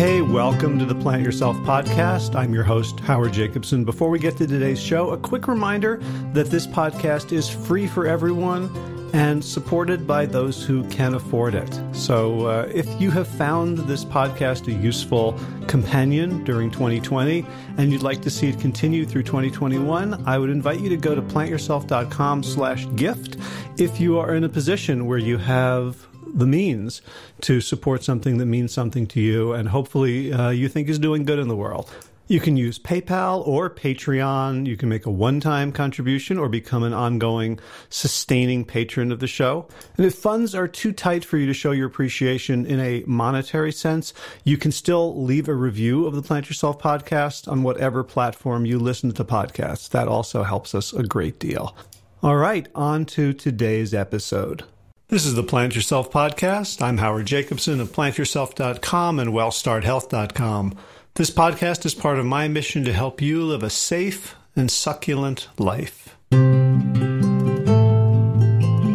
Hey, welcome to the Plant Yourself podcast. I'm your host, Howard Jacobson. Before we get to today's show, a quick reminder that this podcast is free for everyone and supported by those who can afford it. So, uh, if you have found this podcast a useful companion during 2020 and you'd like to see it continue through 2021, I would invite you to go to plantyourself.com slash gift if you are in a position where you have the means to support something that means something to you and hopefully uh, you think is doing good in the world. You can use PayPal or Patreon. You can make a one time contribution or become an ongoing, sustaining patron of the show. And if funds are too tight for you to show your appreciation in a monetary sense, you can still leave a review of the Plant Yourself podcast on whatever platform you listen to podcasts. That also helps us a great deal. All right, on to today's episode. This is the Plant Yourself podcast. I'm Howard Jacobson of plantyourself.com and wellstarthealth.com. This podcast is part of my mission to help you live a safe and succulent life.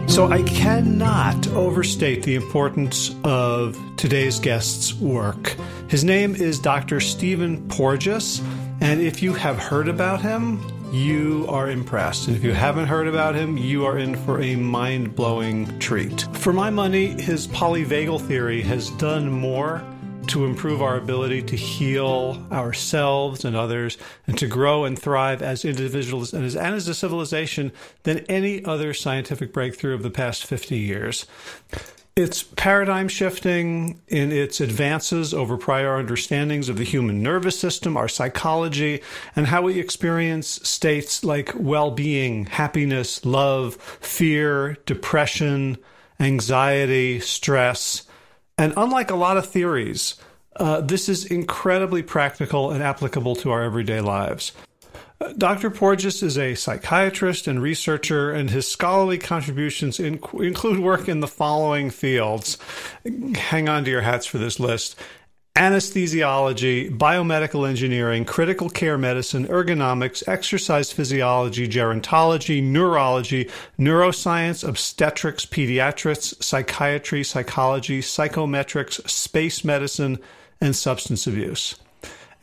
So, I cannot overstate the importance of today's guest's work. His name is Dr. Stephen Porges, and if you have heard about him, you are impressed. And if you haven't heard about him, you are in for a mind blowing treat. For my money, his polyvagal theory has done more to improve our ability to heal ourselves and others and to grow and thrive as individuals and as, and as a civilization than any other scientific breakthrough of the past 50 years. It's paradigm shifting in its advances over prior understandings of the human nervous system, our psychology, and how we experience states like well being, happiness, love, fear, depression, anxiety, stress. And unlike a lot of theories, uh, this is incredibly practical and applicable to our everyday lives. Dr. Porges is a psychiatrist and researcher, and his scholarly contributions in, include work in the following fields. Hang on to your hats for this list anesthesiology, biomedical engineering, critical care medicine, ergonomics, exercise physiology, gerontology, neurology, neuroscience, obstetrics, pediatrics, psychiatry, psychology, psychometrics, space medicine, and substance abuse.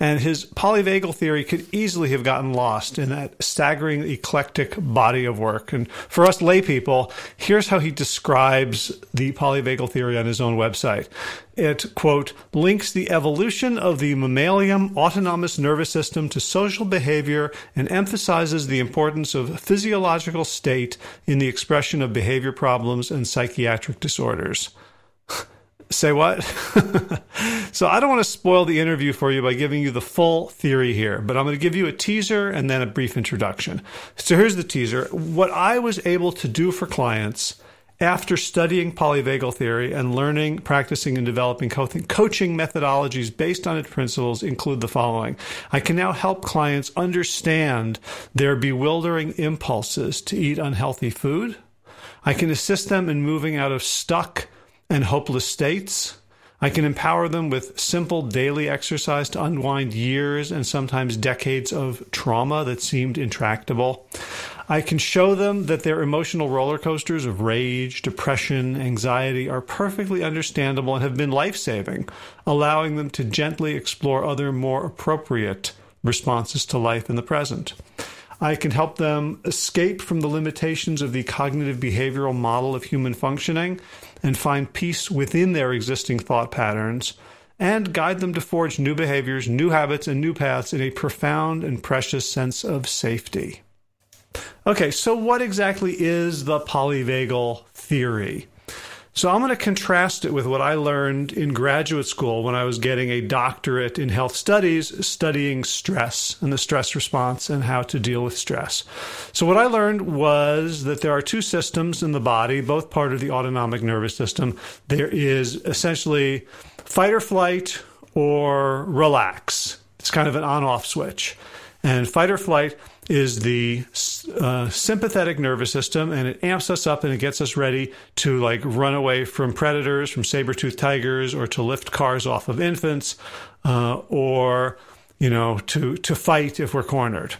And his polyvagal theory could easily have gotten lost in that staggering eclectic body of work. And for us laypeople, here's how he describes the polyvagal theory on his own website. It, quote, links the evolution of the mammalian autonomic nervous system to social behavior and emphasizes the importance of physiological state in the expression of behavior problems and psychiatric disorders. Say what? so I don't want to spoil the interview for you by giving you the full theory here, but I'm going to give you a teaser and then a brief introduction. So here's the teaser. What I was able to do for clients after studying polyvagal theory and learning, practicing, and developing coaching methodologies based on its principles include the following. I can now help clients understand their bewildering impulses to eat unhealthy food. I can assist them in moving out of stuck, and hopeless states. I can empower them with simple daily exercise to unwind years and sometimes decades of trauma that seemed intractable. I can show them that their emotional roller coasters of rage, depression, anxiety are perfectly understandable and have been life saving, allowing them to gently explore other more appropriate responses to life in the present. I can help them escape from the limitations of the cognitive behavioral model of human functioning and find peace within their existing thought patterns and guide them to forge new behaviors, new habits, and new paths in a profound and precious sense of safety. Okay, so what exactly is the polyvagal theory? So I'm going to contrast it with what I learned in graduate school when I was getting a doctorate in health studies, studying stress and the stress response and how to deal with stress. So what I learned was that there are two systems in the body, both part of the autonomic nervous system. There is essentially fight or flight or relax. It's kind of an on off switch. And fight or flight is the uh, sympathetic nervous system and it amps us up and it gets us ready to like run away from predators from saber-toothed tigers or to lift cars off of infants uh, or you know to to fight if we're cornered.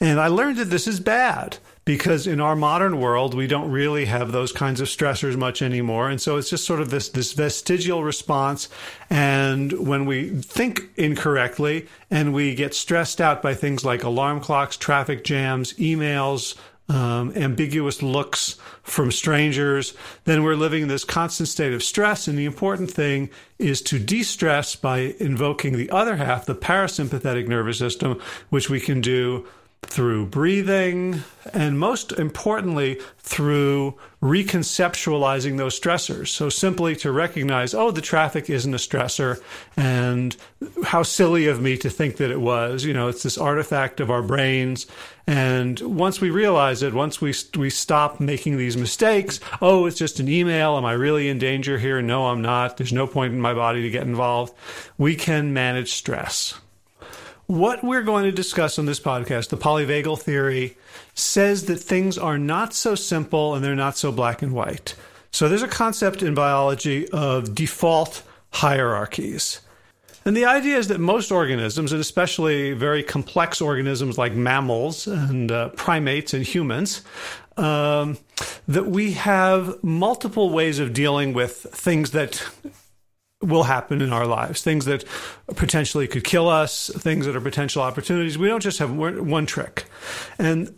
And i learned that this is bad because in our modern world, we don't really have those kinds of stressors much anymore. And so it's just sort of this, this vestigial response. And when we think incorrectly and we get stressed out by things like alarm clocks, traffic jams, emails, um, ambiguous looks from strangers, then we're living in this constant state of stress. And the important thing is to de stress by invoking the other half, the parasympathetic nervous system, which we can do through breathing, and most importantly, through reconceptualizing those stressors. So simply to recognize, oh, the traffic isn't a stressor, and how silly of me to think that it was. You know, it's this artifact of our brains. And once we realize it, once we we stop making these mistakes, oh, it's just an email. Am I really in danger here? No, I'm not. There's no point in my body to get involved. We can manage stress. What we're going to discuss on this podcast, the polyvagal theory, says that things are not so simple and they're not so black and white. So there's a concept in biology of default hierarchies. And the idea is that most organisms, and especially very complex organisms like mammals and uh, primates and humans, um, that we have multiple ways of dealing with things that will happen in our lives, things that potentially could kill us, things that are potential opportunities. We don't just have one trick. And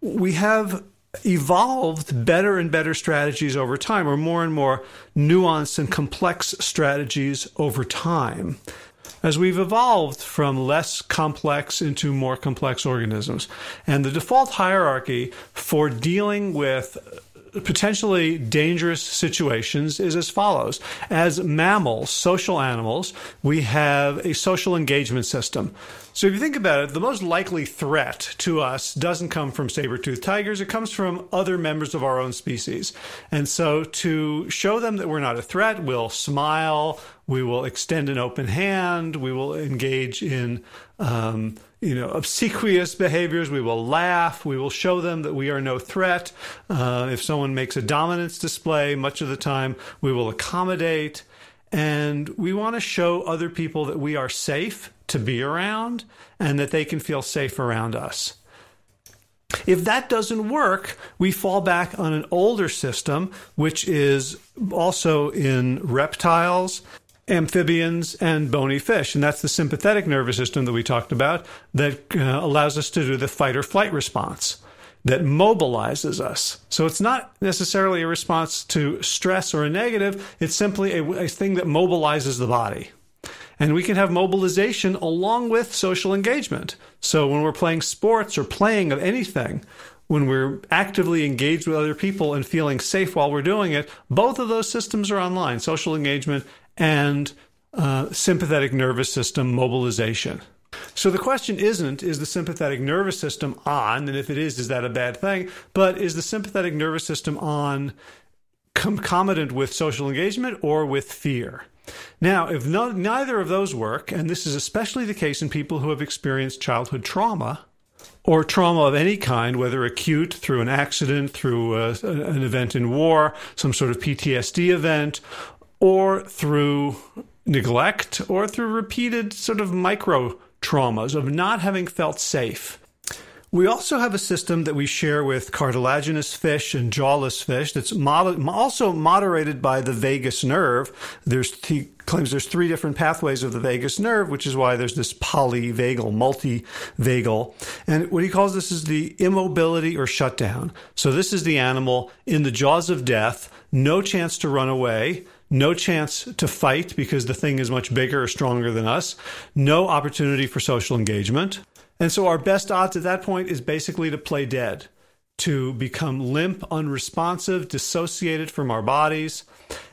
we have evolved better and better strategies over time, or more and more nuanced and complex strategies over time. As we've evolved from less complex into more complex organisms. And the default hierarchy for dealing with potentially dangerous situations is as follows. As mammals, social animals, we have a social engagement system. So if you think about it, the most likely threat to us doesn't come from saber-toothed tigers, it comes from other members of our own species. And so to show them that we're not a threat, we'll smile, we will extend an open hand, we will engage in um, you know, obsequious behaviors. We will laugh. We will show them that we are no threat. Uh, if someone makes a dominance display, much of the time we will accommodate. And we want to show other people that we are safe to be around and that they can feel safe around us. If that doesn't work, we fall back on an older system, which is also in reptiles amphibians and bony fish. And that's the sympathetic nervous system that we talked about that uh, allows us to do the fight or flight response that mobilizes us. So it's not necessarily a response to stress or a negative, it's simply a, a thing that mobilizes the body. And we can have mobilization along with social engagement. So when we're playing sports or playing of anything, when we're actively engaged with other people and feeling safe while we're doing it, both of those systems are online social engagement and uh, sympathetic nervous system mobilization. So the question isn't, is the sympathetic nervous system on? And if it is, is that a bad thing? But is the sympathetic nervous system on concomitant with social engagement or with fear? Now, if no, neither of those work, and this is especially the case in people who have experienced childhood trauma, or trauma of any kind, whether acute through an accident, through a, an event in war, some sort of PTSD event, or through neglect or through repeated sort of micro traumas of not having felt safe. We also have a system that we share with cartilaginous fish and jawless fish that's mod- also moderated by the vagus nerve. There's he claims there's three different pathways of the vagus nerve, which is why there's this polyvagal, multivagal. And what he calls this is the immobility or shutdown. So this is the animal in the jaws of death, no chance to run away, no chance to fight because the thing is much bigger or stronger than us, no opportunity for social engagement. And so our best odds at that point is basically to play dead, to become limp, unresponsive, dissociated from our bodies,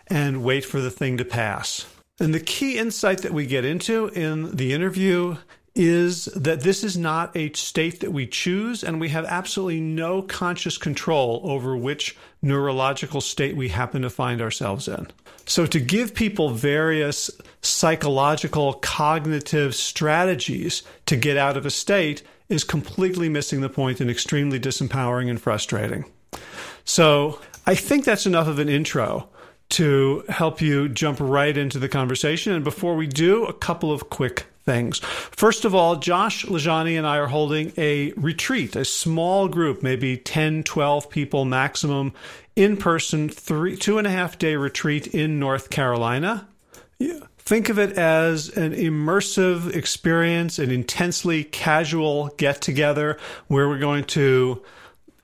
and wait for the thing to pass. And the key insight that we get into in the interview is that this is not a state that we choose, and we have absolutely no conscious control over which neurological state we happen to find ourselves in. So, to give people various psychological, cognitive strategies to get out of a state is completely missing the point and extremely disempowering and frustrating. So, I think that's enough of an intro to help you jump right into the conversation. And before we do, a couple of quick things. First of all, Josh LaJaunie and I are holding a retreat, a small group, maybe 10, 12 people maximum, in person, three, two and a half day retreat in North Carolina. Yeah. Think of it as an immersive experience, an intensely casual get together where we're going to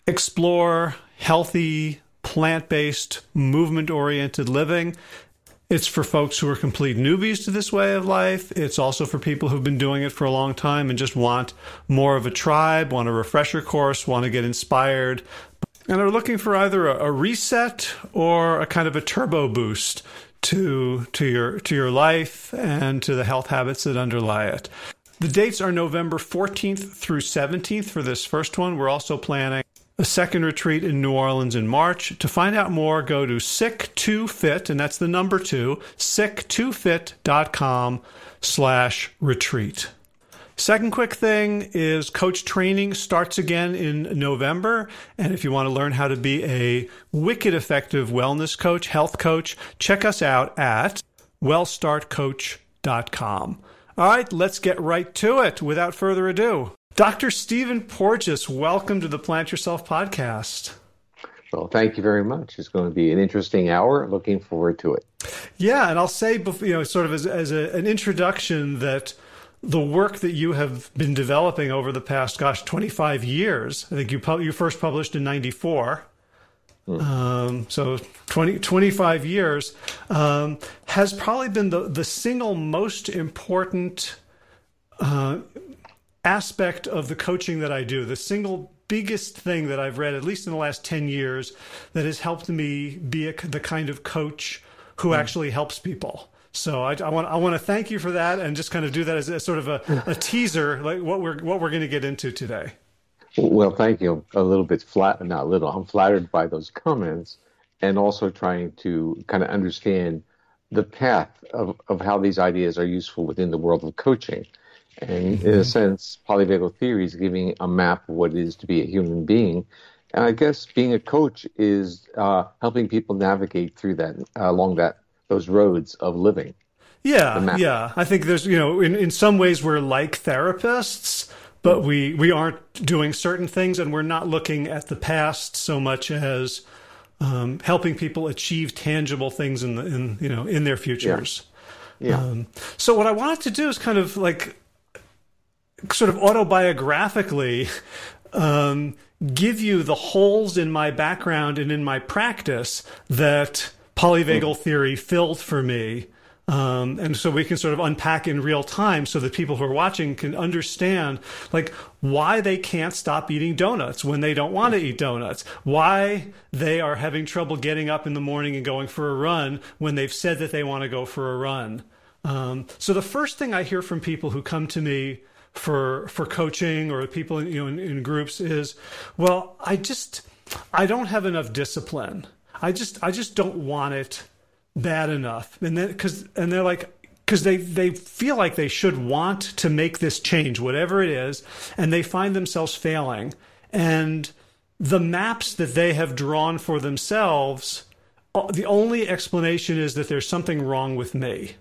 explore healthy, plant based, movement oriented living. It's for folks who are complete newbies to this way of life. It's also for people who've been doing it for a long time and just want more of a tribe, want a refresher course, want to get inspired, and are looking for either a, a reset or a kind of a turbo boost to to your to your life and to the health habits that underlie it. The dates are November 14th through 17th for this first one. We're also planning a second retreat in New Orleans in March. To find out more, go to sick2fit, and that's the number two, sick2fit.com slash retreat. Second quick thing is coach training starts again in November. And if you want to learn how to be a wicked effective wellness coach, health coach, check us out at wellstartcoach.com. All right, let's get right to it without further ado. Dr. Stephen Porges, welcome to the Plant Yourself podcast. Well, thank you very much. It's going to be an interesting hour. Looking forward to it. Yeah, and I'll say, you know, sort of as, as a, an introduction that the work that you have been developing over the past, gosh, 25 years. I think you you first published in 94. Mm. Um, so 20, 25 years um, has probably been the, the single most important uh, aspect of the coaching that I do. The single biggest thing that I've read, at least in the last 10 years, that has helped me be a, the kind of coach who mm. actually helps people. So I, I, want I want to thank you for that, and just kind of do that as a, sort of a, a teaser, like what we're what we're going to get into today. Well, thank you. A little bit flat, not a little. I'm flattered by those comments, and also trying to kind of understand the path of, of how these ideas are useful within the world of coaching. And in a sense, polyvagal theory is giving a map of what it is to be a human being. And I guess being a coach is uh, helping people navigate through that, uh, along that those roads of living. Yeah, yeah. I think there's, you know, in, in some ways we're like therapists, but we, we aren't doing certain things and we're not looking at the past so much as um, helping people achieve tangible things in the, in, you know, in their futures. Yeah. yeah. Um, so what I wanted to do is kind of like, sort of autobiographically, um, give you the holes in my background and in my practice that polyvagal mm. theory filled for me. Um, and so we can sort of unpack in real time so that people who are watching can understand like why they can't stop eating donuts when they don't want to eat donuts, why they are having trouble getting up in the morning and going for a run when they've said that they want to go for a run. Um, so the first thing I hear from people who come to me for for coaching or people you know in, in groups is, well, I just I don't have enough discipline. I just I just don't want it bad enough. And then because and they're like because they they feel like they should want to make this change, whatever it is, and they find themselves failing. And the maps that they have drawn for themselves, uh, the only explanation is that there's something wrong with me.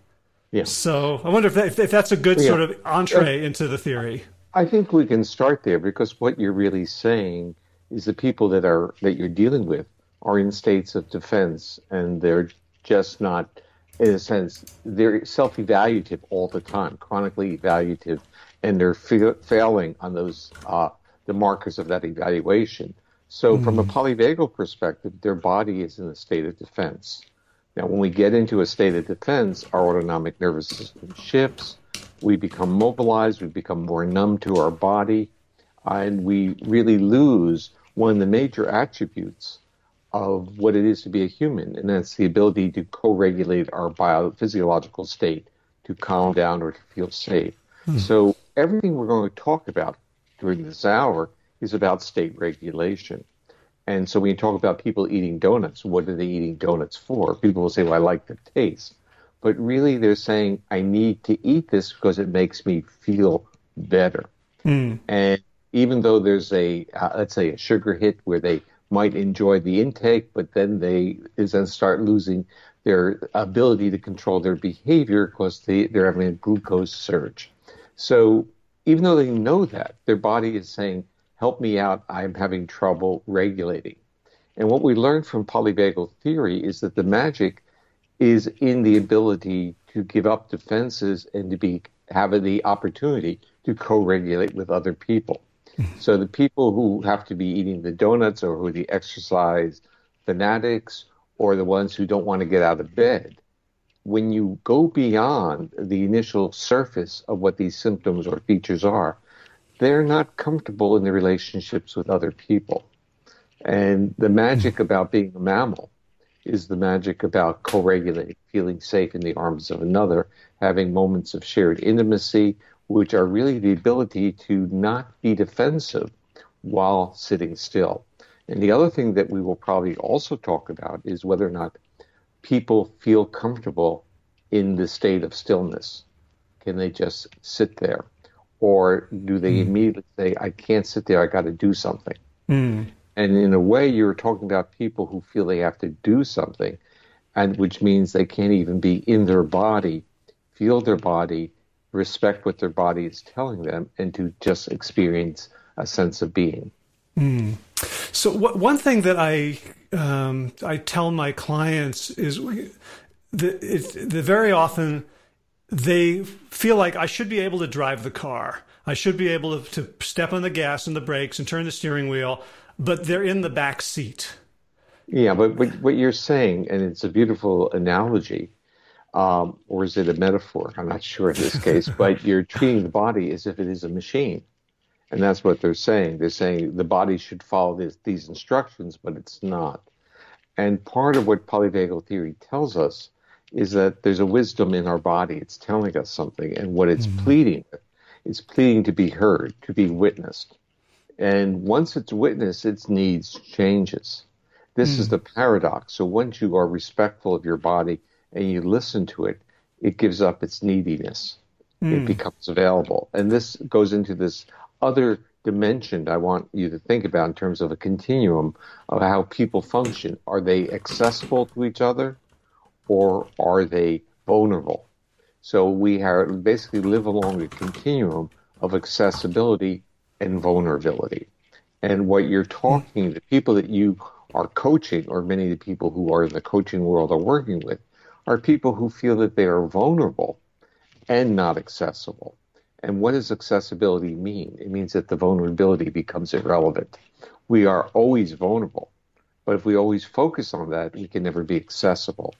Yeah. So I wonder if, that, if that's a good yeah. sort of entree uh, into the theory. I think we can start there because what you're really saying is the people that are that you're dealing with are in states of defense and they're just not, in a sense, they're self evaluative all the time, chronically evaluative, and they're fa- failing on those, uh, the markers of that evaluation. So, mm. from a hmm. polyvagal perspective, their body is in a state of defense. Now, when we get into a state of defense, our autonomic nervous system shifts. We become mobilized. We become more numb to our body. and we really lose one of the major attributes of what it is to be a human, and that's the ability to co-regulate our biophysiological state, to calm down or to feel safe. Hmm. So everything we're going to talk about during this hour is about state regulation. And so when you talk about people eating donuts, what are they eating donuts for? People will say, well, I like the taste. But really, they're saying, I need to eat this because it makes me feel better. Mm. And even though there's a, uh, let's say, a sugar hit where they might enjoy the intake, but then they then start losing their ability to control their behavior because they, they're having a glucose surge. So even though they know that, their body is saying, help me out, I'm having trouble regulating. And what we learned from polyvagal theory is that the magic is in the ability to give up defenses and to be having the opportunity to co-regulate with other people. Mm-hmm. so the people who have to be eating the donuts or who are the exercise fanatics or the ones who don't want to get out of bed, when you go beyond the initial surface of what these symptoms or features are, they're not comfortable in the relationships with other people. And the magic about being a mammal is the magic about co regulating, feeling safe in the arms of another, having moments of shared intimacy, which are really the ability to not be defensive while sitting still. And the other thing that we will probably also talk about is whether or not people feel comfortable in the state of stillness. Can they just sit there? Or do they mm. immediately say, I can't sit there, I got to do something? Mm. And in a way, you're talking about people who feel they have to do something, and which means they can't even be in their body, feel their body, respect what their body is telling them, and to just experience a sense of being. Mm. So one thing that I um, I tell my clients is that the very often they feel like I should be able to drive the car. I should be able to, to step on the gas and the brakes and turn the steering wheel, but they're in the back seat. Yeah, but what, what you're saying, and it's a beautiful analogy, um, or is it a metaphor? I'm not sure in this case, but you're treating the body as if it is a machine. And that's what they're saying. They're saying the body should follow this, these instructions, but it's not. And part of what polyvagal theory tells us is that there's a wisdom in our body. It's telling us something. And what it's mm-hmm. pleading, it's pleading to be heard, to be witnessed. And once it's witnessed, its needs changes. This mm. is the paradox. So once you are respectful of your body and you listen to it, it gives up its neediness. Mm. It becomes available. And this goes into this other dimension I want you to think about in terms of a continuum of how people function. Are they accessible to each other or are they vulnerable? So we are basically live along a continuum of accessibility and vulnerability. And what you're talking, the people that you are coaching, or many of the people who are in the coaching world are working with, are people who feel that they are vulnerable and not accessible. And what does accessibility mean? It means that the vulnerability becomes irrelevant. We are always vulnerable, but if we always focus on that, we can never be accessible.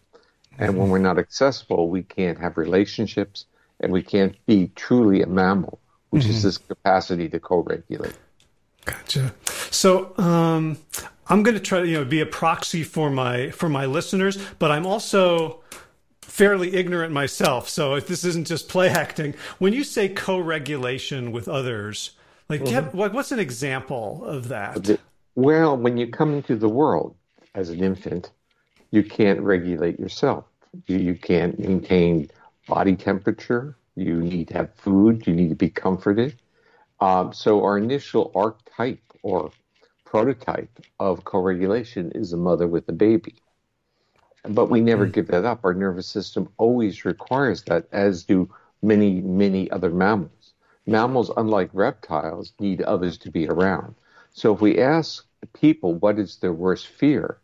And when we're not accessible, we can't have relationships and we can't be truly a mammal which mm-hmm. is this capacity to co-regulate. Gotcha. So um, I'm going to try to you know be a proxy for my for my listeners, but I'm also fairly ignorant myself. So if this isn't just play acting, when you say co-regulation with others, like mm-hmm. have, what's an example of that? Well, when you come into the world as an infant, you can't regulate yourself. You, you can't maintain body temperature. You need to have food. You need to be comforted. Um, so our initial archetype or prototype of co-regulation is a mother with a baby. But we never mm. give that up. Our nervous system always requires that, as do many, many other mammals. Mammals, unlike reptiles, need others to be around. So if we ask people what is their worst fear,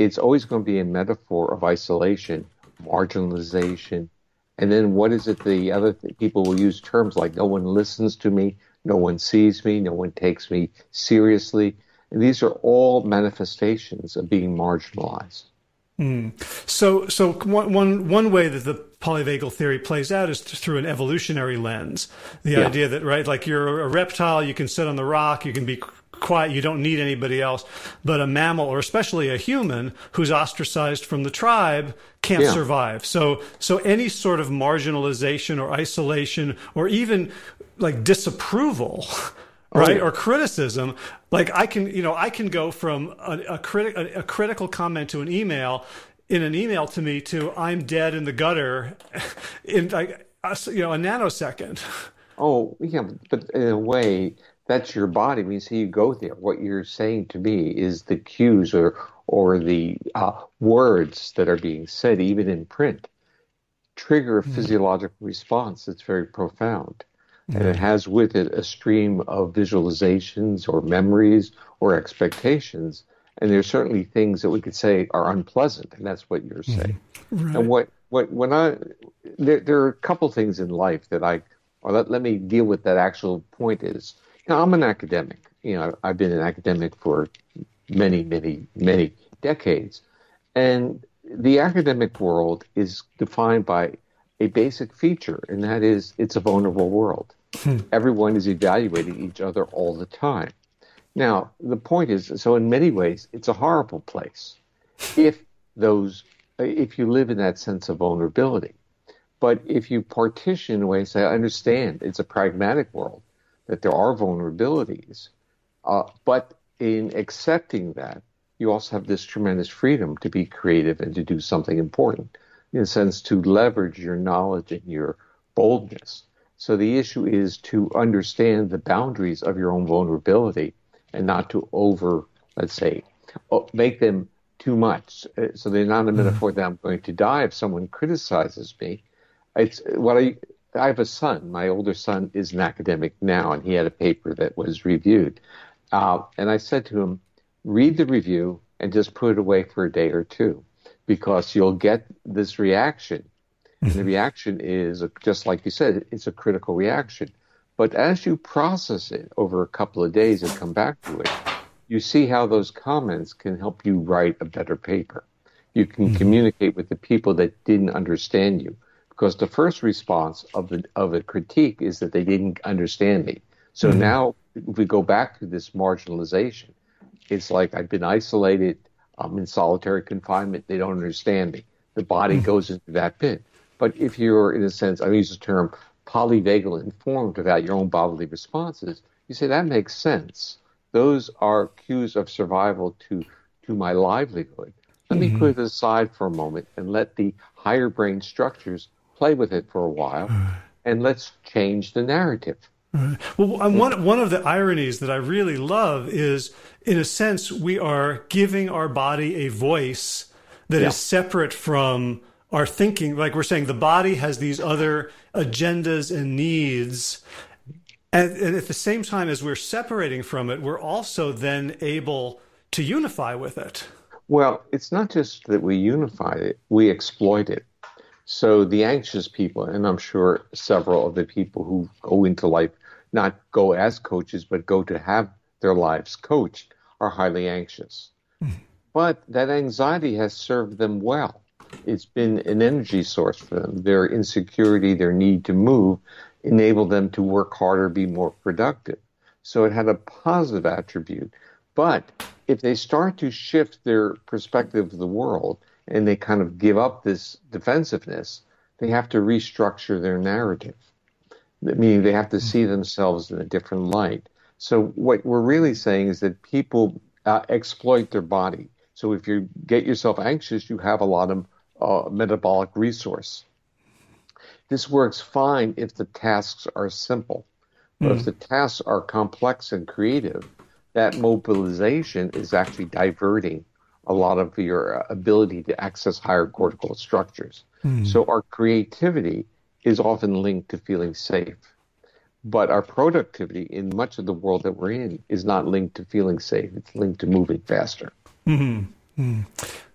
it's always going to be a metaphor of isolation, marginalization, and then what is it the other th- people will use terms like no one listens to me, no one sees me, no one takes me seriously. And these are all manifestations of being marginalized. Mm. So, so one, one, one way that the polyvagal theory plays out is through an evolutionary lens. The yeah. idea that, right, like you're a reptile, you can sit on the rock, you can be quiet, you don't need anybody else. But a mammal, or especially a human who's ostracized from the tribe, can't yeah. survive. So, so any sort of marginalization or isolation or even like disapproval. right oh, yeah. or criticism like i can you know i can go from a, a, criti- a, a critical comment to an email in an email to me to i'm dead in the gutter in like a, you know a nanosecond oh yeah but in a way that's your body. You see you go there, what you're saying to me is the cues or or the uh, words that are being said, even in print, trigger a mm. physiological response that's very profound. and it has with it a stream of visualizations or memories or expectations. And there's certainly things that we could say are unpleasant, and that's what you're saying. Right. And what, what when I there, there are a couple things in life that I or let, let me deal with that actual point is know, I'm an academic. You know, I've been an academic for many, many, many decades. And the academic world is defined by a basic feature, and that is it's a vulnerable world. Hmm. Everyone is evaluating each other all the time. Now, the point is so in many ways, it's a horrible place if those if you live in that sense of vulnerability. But if you partition in a way and say, I understand it's a pragmatic world, that there are vulnerabilities, uh, but in accepting that, you also have this tremendous freedom to be creative and to do something important, in a sense, to leverage your knowledge and your boldness. So the issue is to understand the boundaries of your own vulnerability and not to over, let's say, make them too much. Uh, so they're not a metaphor that I'm going to die if someone criticizes me. It's what I I have a son. My older son is an academic now, and he had a paper that was reviewed. Uh, and I said to him, read the review and just put it away for a day or two because you'll get this reaction. And the reaction is, just like you said, it's a critical reaction. But as you process it over a couple of days and come back to it, you see how those comments can help you write a better paper. You can mm-hmm. communicate with the people that didn't understand you because the first response of the of a critique is that they didn't understand me. So mm-hmm. now if we go back to this marginalization, it's like I've been isolated. I'm in solitary confinement. They don't understand me. The body mm-hmm. goes into that pit. But if you're, in a sense, I use the term polyvagal informed about your own bodily responses, you say that makes sense. Those are cues of survival to to my livelihood. Let mm-hmm. me put it aside for a moment and let the higher brain structures play with it for a while, and let's change the narrative. Right. Well, one one of the ironies that I really love is, in a sense, we are giving our body a voice that yeah. is separate from our thinking. Like we're saying, the body has these other agendas and needs, and, and at the same time as we're separating from it, we're also then able to unify with it. Well, it's not just that we unify it; we exploit it. So the anxious people, and I'm sure several of the people who go into life not go as coaches, but go to have their lives coached, are highly anxious. Mm. But that anxiety has served them well. It's been an energy source for them. Their insecurity, their need to move, enable them to work harder, be more productive. So it had a positive attribute. But if they start to shift their perspective of the world and they kind of give up this defensiveness, they have to restructure their narrative meaning they have to see themselves in a different light. So what we're really saying is that people uh, exploit their body. So if you get yourself anxious, you have a lot of uh, metabolic resource. This works fine if the tasks are simple, but mm. if the tasks are complex and creative, that mobilization is actually diverting a lot of your ability to access higher cortical structures. Mm. So our creativity is often linked to feeling safe. But our productivity in much of the world that we're in is not linked to feeling safe. It's linked to moving faster. Mm-hmm. Mm.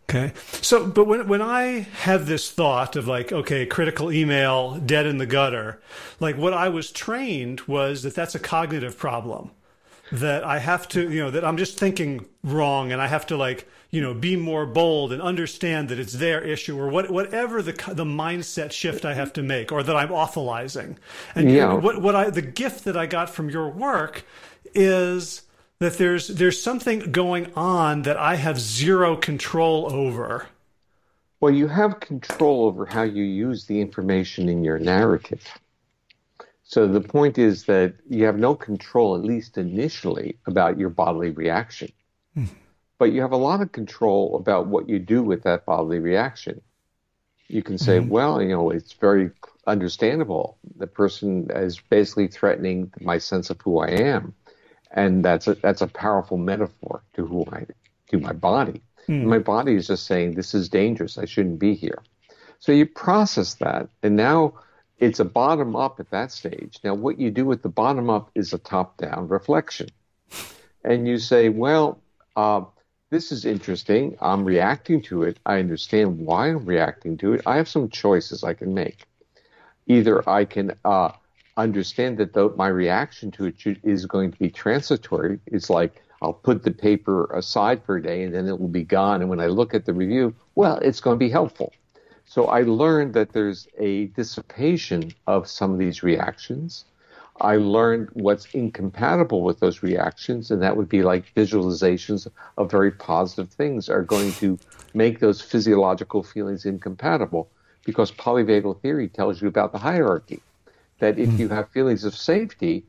Okay. So, but when, when I have this thought of like, okay, critical email, dead in the gutter, like what I was trained was that that's a cognitive problem that I have to, you know, that I'm just thinking wrong and I have to like, you know, be more bold and understand that it's their issue or what, whatever the the mindset shift I have to make or that I'm awfulizing. And yeah. what what I the gift that I got from your work is that there's there's something going on that I have zero control over. Well, you have control over how you use the information in your narrative. So the point is that you have no control, at least initially, about your bodily reaction. Mm. But you have a lot of control about what you do with that bodily reaction. You can say, mm-hmm. well, you know, it's very understandable. The person is basically threatening my sense of who I am. And that's a, that's a powerful metaphor to who I, to my body. Mm. My body is just saying, this is dangerous. I shouldn't be here. So you process that. And now it's a bottom up at that stage. Now, what you do with the bottom up is a top down reflection. And you say, well, uh, this is interesting. I'm reacting to it. I understand why I'm reacting to it. I have some choices I can make. Either I can uh, understand that the, my reaction to it is going to be transitory. It's like I'll put the paper aside for a day and then it will be gone. And when I look at the review, well, it's going to be helpful. So I learned that there's a dissipation of some of these reactions. I learned what's incompatible with those reactions, and that would be like visualizations of very positive things are going to make those physiological feelings incompatible because polyvagal theory tells you about the hierarchy. That if hmm. you have feelings of safety,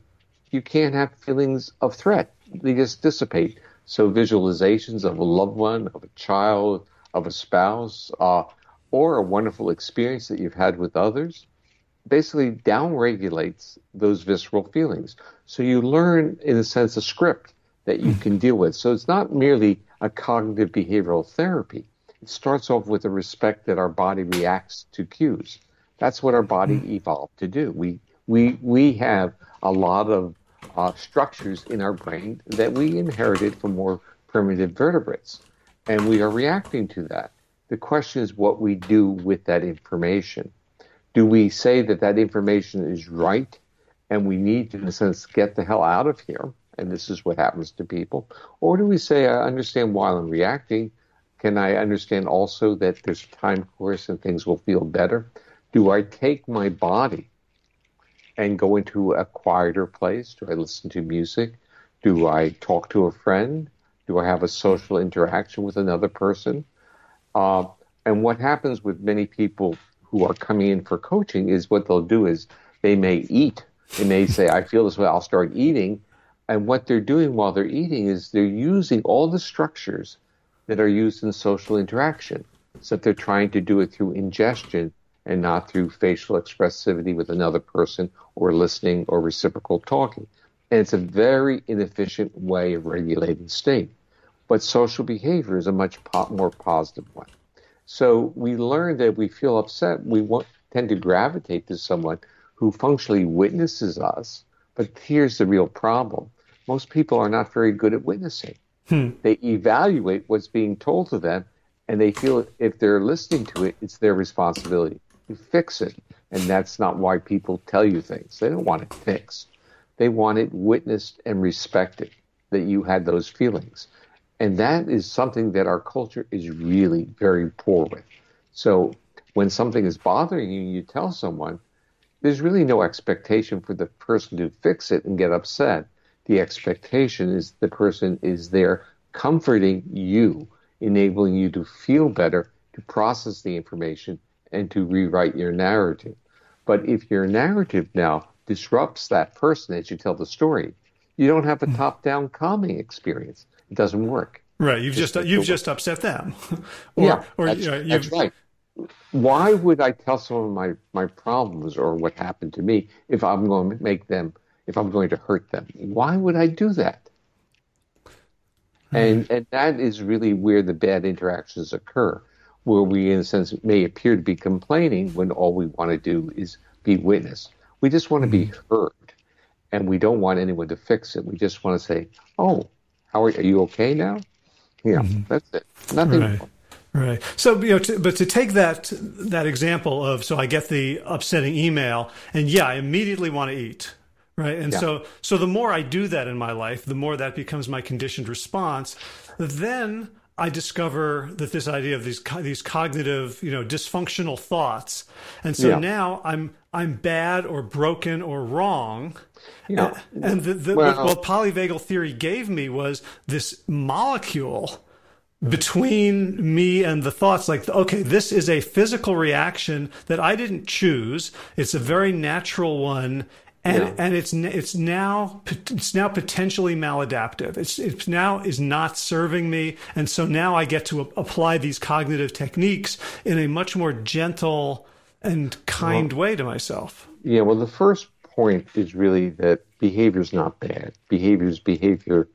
you can't have feelings of threat. They just dissipate. So visualizations of a loved one, of a child, of a spouse, uh, or a wonderful experience that you've had with others basically downregulates those visceral feelings. So you learn, in a sense, a script that you can deal with. So it's not merely a cognitive behavioral therapy. It starts off with the respect that our body reacts to cues. That's what our body hmm. evolved to do. We we we have a lot of uh, structures in our brain that we inherited from more primitive vertebrates, and we are reacting to that. The question is what we do with that information. Do we say that that information is right and we need to, in a sense, get the hell out of here? And this is what happens to people. Or do we say, I understand why I'm reacting. Can I understand also that there's a time course and things will feel better? Do I take my body and go into a quieter place? Do I listen to music? Do I talk to a friend? Do I have a social interaction with another person? Uh, and what happens with many people who are coming in for coaching is what they'll do is they may eat. They may say, I feel this way, I'll start eating. And what they're doing while they're eating is they're using all the structures that are used in social interaction. So they're trying to do it through ingestion and not through facial expressivity with another person or listening or reciprocal talking. And it's a very inefficient way of regulating state. But social behavior is a much po- more positive one. So we learn that we feel upset, we want, tend to gravitate to someone who functionally witnesses us. But here's the real problem most people are not very good at witnessing. Hmm. They evaluate what's being told to them, and they feel if they're listening to it, it's their responsibility to fix it. And that's not why people tell you things. They don't want it fixed. They want it witnessed and respected that you had those feelings. And that is something that our culture is really very poor with. So when something is bothering you, you tell someone, there's really no expectation for the person to fix it and get upset. The expectation is the person is there comforting you, enabling you to feel better, to process the information, and to rewrite your narrative. But if your narrative now disrupts that person as you tell the story, you don't have a hmm. top down calming experience it doesn't work. Right. You've just you've just upset them. or, yeah, or, that's, that's right. Why would I tell someone my my problems or what happened to me if I'm going to make them if I'm going to hurt them? Why would I do that? And and that is really where the bad interactions occur, where we in a sense may appear to be complaining when all we want to do is be witness. We just want to be mm-hmm. heard, and we don't want anyone to fix it. We just want to say, "Oh, how are, are you okay now? Yeah, mm-hmm. that's it. Nothing. Right. Right. So, you know, to, but to take that that example of, so I get the upsetting email, and yeah, I immediately want to eat. Right. And yeah. so, so the more I do that in my life, the more that becomes my conditioned response. Then I discover that this idea of these these cognitive, you know, dysfunctional thoughts, and so yeah. now I'm I'm bad or broken or wrong. Yeah. And, and the, the, well, what polyvagal theory gave me was this molecule between me and the thoughts like okay this is a physical reaction that i didn't choose it's a very natural one and yeah. and it's it's now it's now potentially maladaptive. It's it's now is not serving me, and so now I get to apply these cognitive techniques in a much more gentle and kind well, way to myself. Yeah, well, the first point is really that behavior is not bad. Behavior is behavior,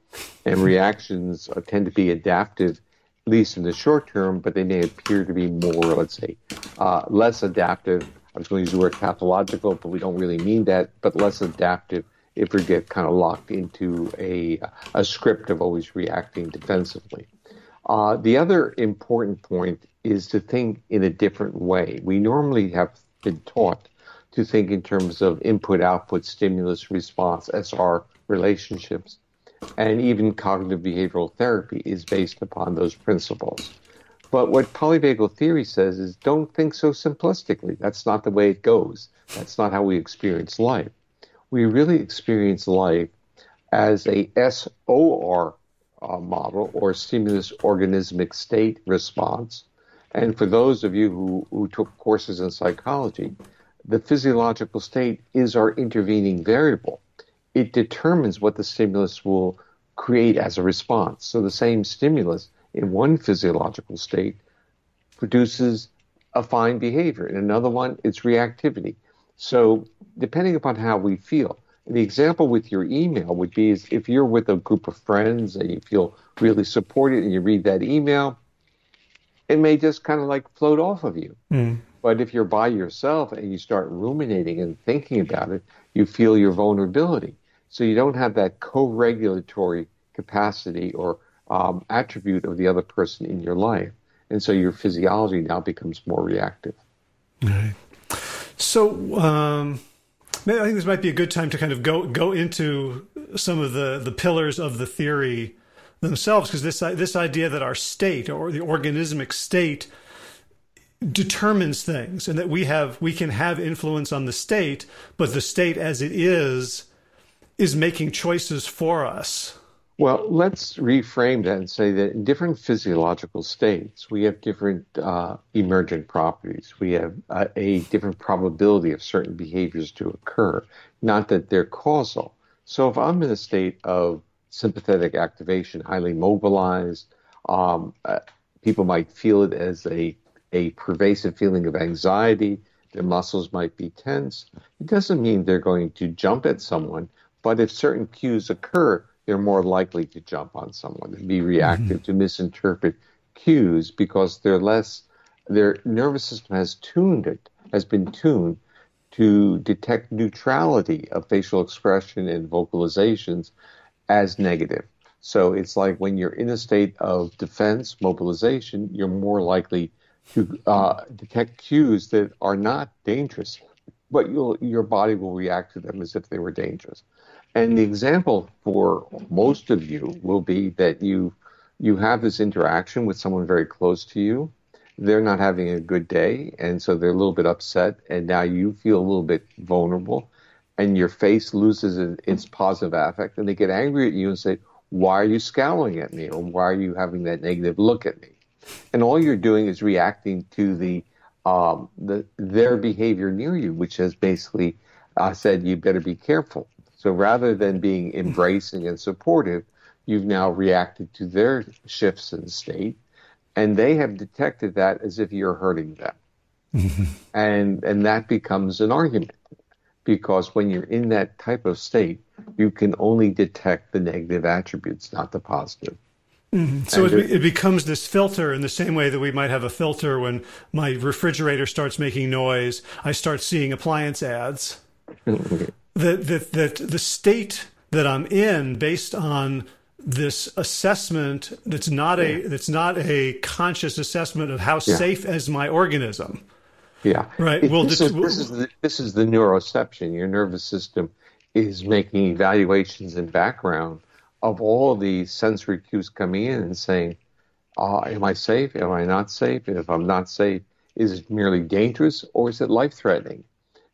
and reactions tend to be adaptive, at least in the short term, but they may appear to be more, let's say, uh, less adaptive I was going to use the word pathological, but we don't really mean that, but less adaptive if we get kind of locked into a, a script of always reacting defensively. Uh, the other important point is to think in a different way. We normally have been taught to think in terms of input output stimulus response SR relationships. And even cognitive behavioral therapy is based upon those principles. But what polyvagal theory says is don't think so simplistically. That's not the way it goes. That's not how we experience life. We really experience life as a SOR uh, model or stimulus organismic state response. And for those of you who, who took courses in psychology, the physiological state is our intervening variable. It determines what the stimulus will create as a response. So the same stimulus in one physiological state produces a fine behavior. In another one, it's reactivity. So depending upon how we feel, the example with your email would be is if you're with a group of friends and you feel really supported and you read that email, it may just kind of like float off of you. Mm. But if you're by yourself and you start ruminating and thinking about it, you feel your vulnerability. So you don't have that co-regulatory capacity or um, attribute of the other person in your life. And so your physiology now becomes more reactive. So, um, I think this might be a good time to kind of go go into some of the the pillars of the theory themselves, because this this idea that our state or the organismic state determines things, and that we have we can have influence on the state, but the state as it is is making choices for us. Well, let's reframe that and say that in different physiological states, we have different uh, emergent properties. We have uh, a different probability of certain behaviors to occur, not that they're causal. So if I'm in a state of sympathetic activation, highly mobilized, um, uh, people might feel it as a, a pervasive feeling of anxiety. Their muscles might be tense. It doesn't mean they're going to jump at someone, but if certain cues occur, they're more likely to jump on someone and be reactive mm-hmm. to misinterpret cues because they're less their nervous system has tuned it has been tuned to detect neutrality of facial expression and vocalizations as negative. So it's like when you're in a state of defense, mobilization, you're more likely to uh, detect cues that are not dangerous, but your body will react to them as if they were dangerous. And the example for most of you will be that you you have this interaction with someone very close to you. They're not having a good day, and so they're a little bit upset, and now you feel a little bit vulnerable, and your face loses its positive affect, and they get angry at you and say, "Why are you scowling at me?" or "Why are you having that negative look at me?" And all you're doing is reacting to the um, the their behavior near you, which has basically uh, said, "You better be careful." So rather than being embracing and supportive, you've now reacted to their shifts in state, and they have detected that as if you're hurting them. and and that becomes an argument because when you're in that type of state, you can only detect the negative attributes, not the positive. Mm-hmm. So it, it, becomes this filter in the same way that we might have a filter when my refrigerator starts making noise. I start seeing appliance ads. that, that, that the state that I'm in based on this assessment that's not a that's not a conscious assessment of how yeah. safe is my organism. Yeah. Right. Well, this, is, this, is the, this is the neuroception. Your nervous system is making evaluations in background of all the sensory cues coming in and saying, uh, "Am I safe? Am I not safe? And if I'm not safe, is it merely dangerous or is it life threatening?"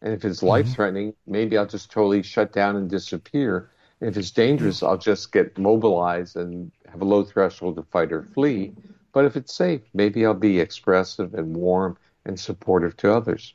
And if it's life threatening, mm-hmm. maybe I'll just totally shut down and disappear. And if it's dangerous, I'll just get mobilized and have a low threshold to fight or flee. But if it's safe, maybe I'll be expressive and warm and supportive to others.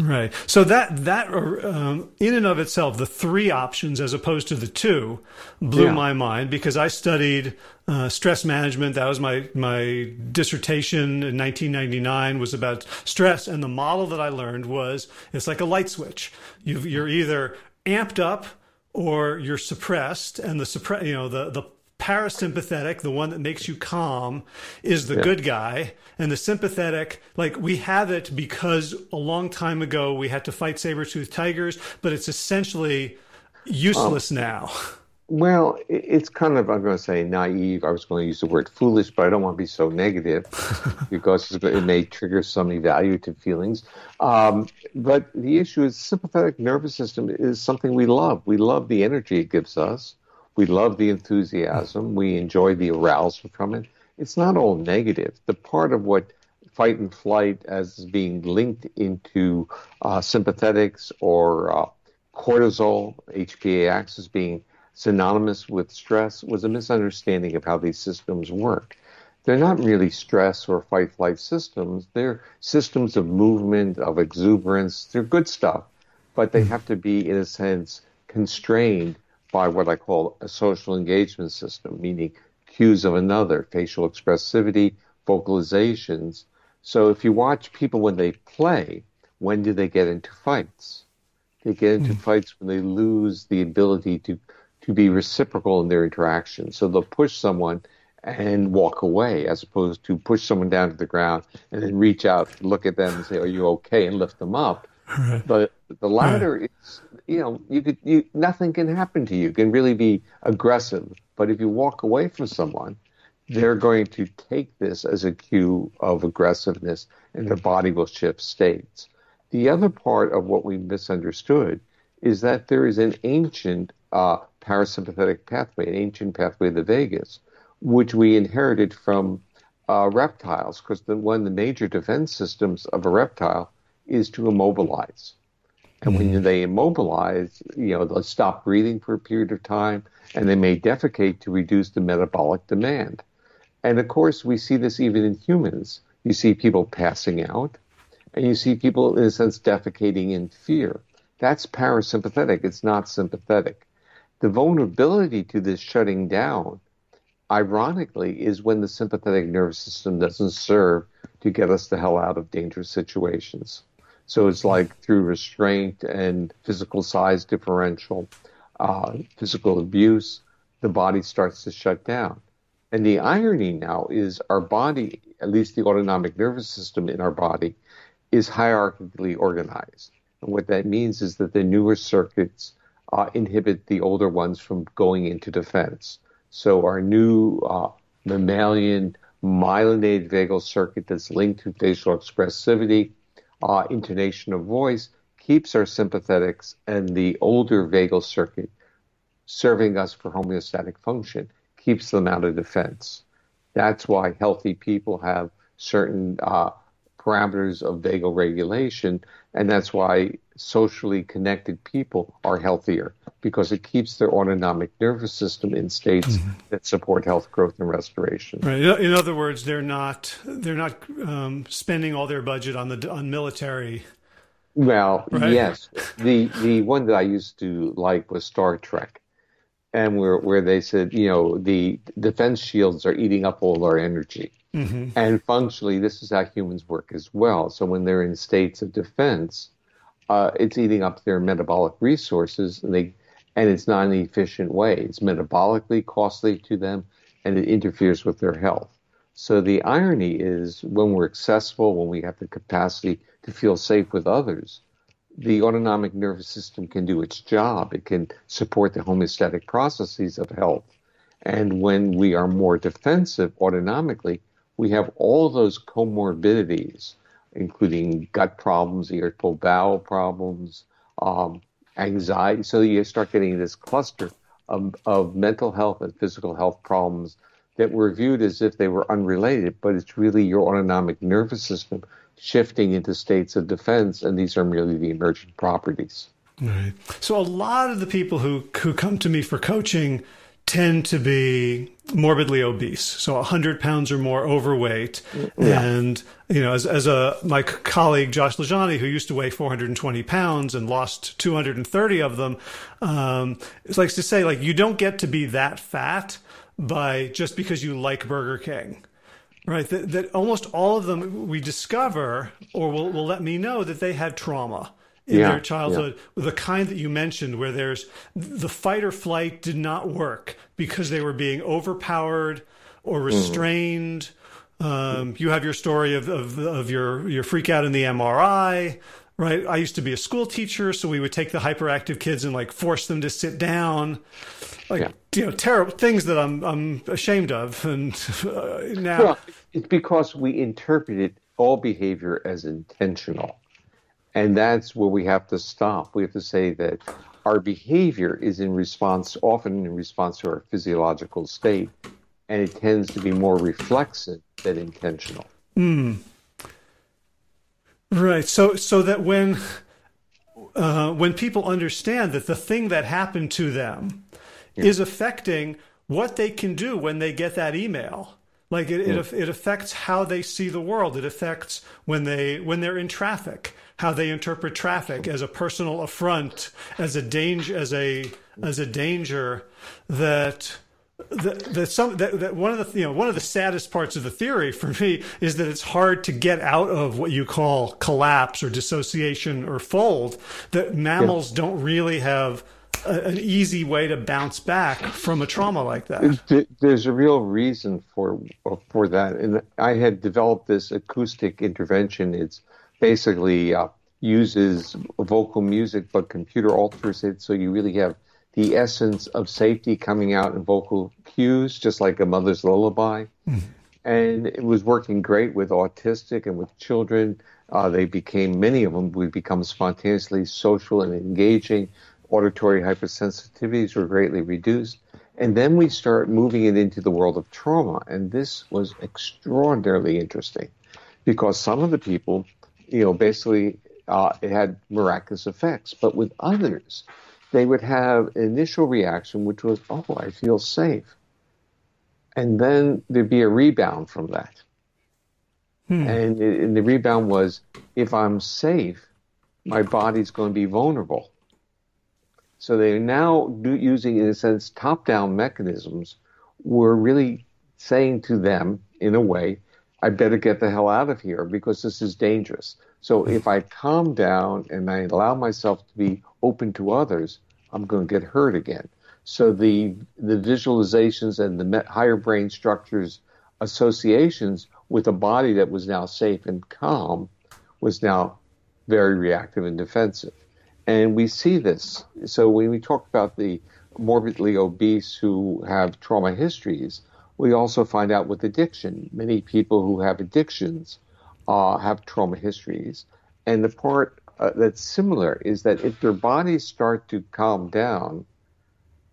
Right. So that that um, in and of itself, the three options as opposed to the two, blew yeah. my mind because I studied uh, stress management. That was my my dissertation in 1999 was about stress, and the model that I learned was it's like a light switch. you you're either amped up or you're suppressed, and the suppre- you know the the parasympathetic, the one that makes you calm, is the Yeah. good guy, and the sympathetic, like we have it because a long time ago we had to fight saber-toothed tigers, but it's essentially useless now. Well, it's kind of, I'm going to say naive. I was going to use the word foolish, but I don't want to be so negative because it may trigger some evaluative feelings. Um, but the issue is sympathetic nervous system is something we love. We love the energy it gives us. We love the enthusiasm. We enjoy the arousal from it. It's not all negative. The part of what fight and flight as being linked into uh, sympathetics or uh, cortisol, HPA axis being synonymous with stress was a misunderstanding of how these systems work. They're not really stress or fight flight systems. They're systems of movement, of exuberance. They're good stuff, but they have to be, in a sense, constrained by what I call a social engagement system, meaning cues of another, facial expressivity, vocalizations. So if you watch people when they play, when do they get into fights? They get into hmm. fights when they lose the ability to, to be reciprocal in their interaction. So they'll push someone and walk away as opposed to push someone down to the ground and then reach out, look at them and say, Are you okay? and lift them up. But the latter is, you know, you could, you, nothing can happen to you. You can really be aggressive. But if you walk away from someone, they're going to take this as a cue of aggressiveness and their body will shift states. The other part of what we misunderstood is that there is an ancient uh, parasympathetic pathway, an ancient pathway of the vagus, which we inherited from uh, reptiles, because one of the major defense systems of a reptile is to immobilize. And when mm-hmm. they immobilize, you know, they'll stop breathing for a period of time and they may defecate to reduce the metabolic demand. And of course, we see this even in humans. You see people passing out and you see people, in a sense, defecating in fear. That's parasympathetic. It's not sympathetic. The vulnerability to this shutting down, ironically, is when the sympathetic nervous system doesn't serve to get us the hell out of dangerous situations. So it's like through restraint and physical size differential, uh, physical abuse, the body starts to shut down. And the irony now is our body, at least the autonomic nervous system in our body, is hierarchically organized. And what that means is that the newer circuits uh, inhibit the older ones from going into defense. So our new uh, mammalian myelinated vagal circuit that's linked to facial expressivity, uh, intonation of voice, keeps our sympathetics and the older vagal circuit serving us for homeostatic function, keeps them out of defense. That's why healthy people have certain uh, parameters of vagal regulation, and that's why socially connected people are healthier because it keeps their autonomic nervous system in states that support health, growth, and restoration. Right. In other words, they're not they're not um, spending all their budget on the on military. Well, Right. yes. The the one that I used to like was Star Trek, and where where they said, you know, the defense shields are eating up all our energy, and functionally, this is how humans work as well. So when they're in states of defense, uh, it's eating up their metabolic resources, and they and it's not an efficient way. It's metabolically costly to them, and it interferes with their health. So the irony is when we're accessible, when we have the capacity to feel safe with others, the autonomic nervous system can do its job. It can support the homeostatic processes of health. And when we are more defensive autonomically, we have all those comorbidities, including gut problems, irritable bowel problems, um, anxiety. So you start getting this cluster of, of mental health and physical health problems that were viewed as if they were unrelated, but it's really your autonomic nervous system shifting into states of defense, and these are merely the emergent properties. Right. So a lot of the people who who come to me for coaching tend to be morbidly obese, so 100 pounds or more overweight. And, you know, as, as a, my colleague Josh LaJaunie, who used to weigh 420 pounds and lost 230 of them, um, likes to say, like, you don't get to be that fat by just because you like Burger King. Right. That, that almost all of them we discover or will, will let me know that they had trauma in yeah, their childhood, yeah. the kind that you mentioned, where there's the fight or flight did not work because they were being overpowered or mm-hmm. restrained. Mm. Um, you have your story of, of, of your your freak out in the MRI, right? I used to be a school teacher, so we would take the hyperactive kids and like force them to sit down, like yeah. you know, terrible things that I'm I'm ashamed of. And uh, now well, it's because we interpreted all behavior as intentional. And that's where we have to stop. We have to say that our behavior is in response, often in response to our physiological state, and it tends to be more reflexive than intentional. Mm. Right. So, so that when uh, when people understand that the thing that happened to them yeah. is affecting what they can do when they get that email, like it, it, it affects how they see the world. It affects when they when they're in traffic, how they interpret traffic as a personal affront, as a danger, as a as a danger that that, that some that, that one of the you know one of the saddest parts of the theory for me is that it's hard to get out of what you call collapse or dissociation or fold that mammals yeah. don't really have a, an easy way to bounce back from a trauma like that. There's a real reason for for that, and I had developed this acoustic intervention. It's basically uh, uses vocal music, but computer alters it so you really have the essence of safety coming out in vocal cues, just like a mother's lullaby. Mm-hmm. And it was working great with autistic and with children. Uh, they became, many of them would become spontaneously social and engaging auditory hypersensitivities were greatly reduced. And then we start moving it into the world of trauma. And this was extraordinarily interesting because some of the people, you know, basically uh, it had miraculous effects. But with others, they would have an initial reaction, which was, oh, I feel safe. And then there'd be a rebound from that. Hmm. And, it, and the rebound was, if I'm safe, my body's going to be vulnerable. So they're now do, using, in a sense, top down mechanisms. We're really saying to them, in a way, I better get the hell out of here because this is dangerous. So hmm. if I calm down and I allow myself to be open to others, I'm going to get hurt again. So the the visualizations and the higher brain structures associations with a body that was now safe and calm was now very reactive and defensive. And we see this. So when we talk about the morbidly obese who have trauma histories, we also find out with addiction. Many people who have addictions uh, have trauma histories. And the part uh, that's similar is that if their bodies start to calm down,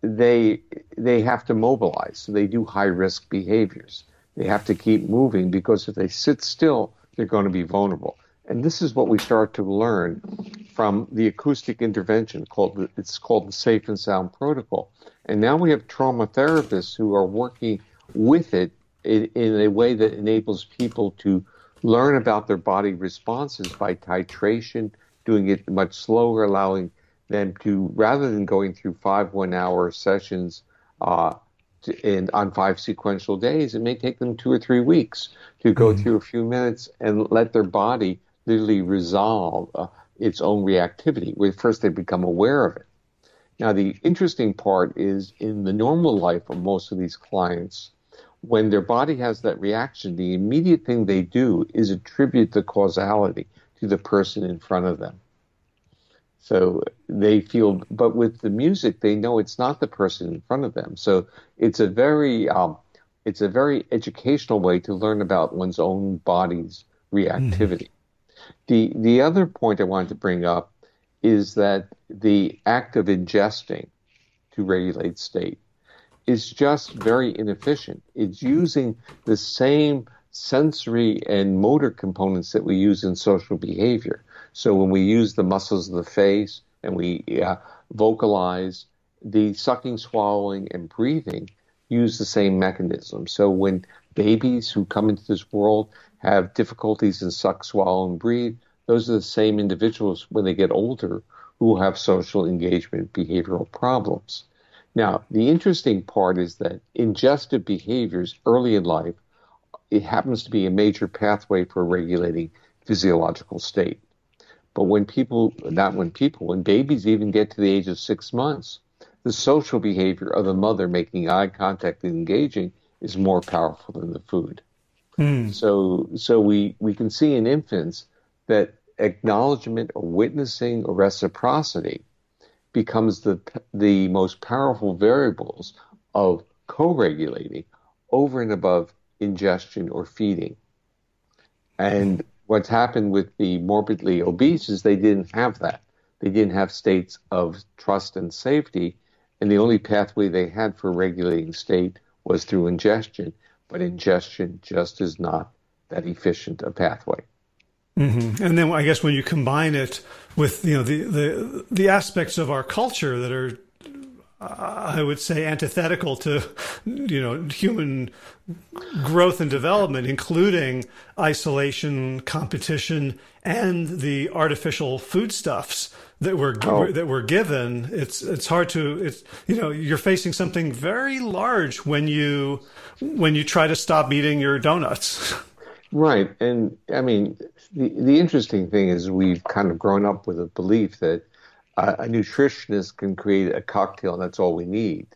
they they have to mobilize. So they do high risk behaviors. They have to keep moving because if they sit still, they're going to be vulnerable. And this is what we start to learn from the acoustic intervention called it's called the Safe and Sound Protocol. And now we have trauma therapists who are working with it in, in a way that enables people to learn about their body responses by titration, doing it much slower, allowing them to rather than going through five one-hour sessions uh, to, and on five sequential days, it may take them two or three weeks to go mm-hmm. through a few minutes and let their body literally resolve uh, its own reactivity. Where first they become aware of it. Now, the interesting part is in the normal life of most of these clients, when their body has that reaction, the immediate thing they do is attribute the causality to the person in front of them. So they feel, but with the music, they know it's not the person in front of them. So it's a very, um, it's a very educational way to learn about one's own body's reactivity. Mm-hmm. The the other point I wanted to bring up is that the act of ingesting to regulate state is just very inefficient. It's using the same sensory and motor components that we use in social behavior. So when we use the muscles of the face and we uh, vocalize, the sucking, swallowing, and breathing use the same mechanism. So when babies who come into this world have difficulties in suck, swallow, and breathe, those are the same individuals when they get older who have social engagement behavioral problems. Now, the interesting part is that ingestive behaviors early in life it happens to be a major pathway for regulating physiological state. But when people, not when people, when babies even get to the age of six months, the social behavior of the mother making eye contact and engaging is more powerful than the food. Mm. So, so we, we can see in infants that acknowledgement or witnessing or reciprocity becomes the, the most powerful variables of co-regulating over and above ingestion or feeding. And what's happened with the morbidly obese is they didn't have that. They didn't have states of trust and safety. And the only pathway they had for regulating state was through ingestion. But ingestion just is not that efficient a pathway. Mm-hmm. And then I guess when you combine it with you know the, the the aspects of our culture that are I would say antithetical to you know human growth and development, including isolation, competition, and the artificial foodstuffs that we're oh. that we're given. It's it's hard to it's you know you're facing something very large when you when you try to stop eating your donuts. Right, and I mean the the interesting thing is we've kind of grown up with a belief that uh, a nutritionist can create a cocktail and that's all we need.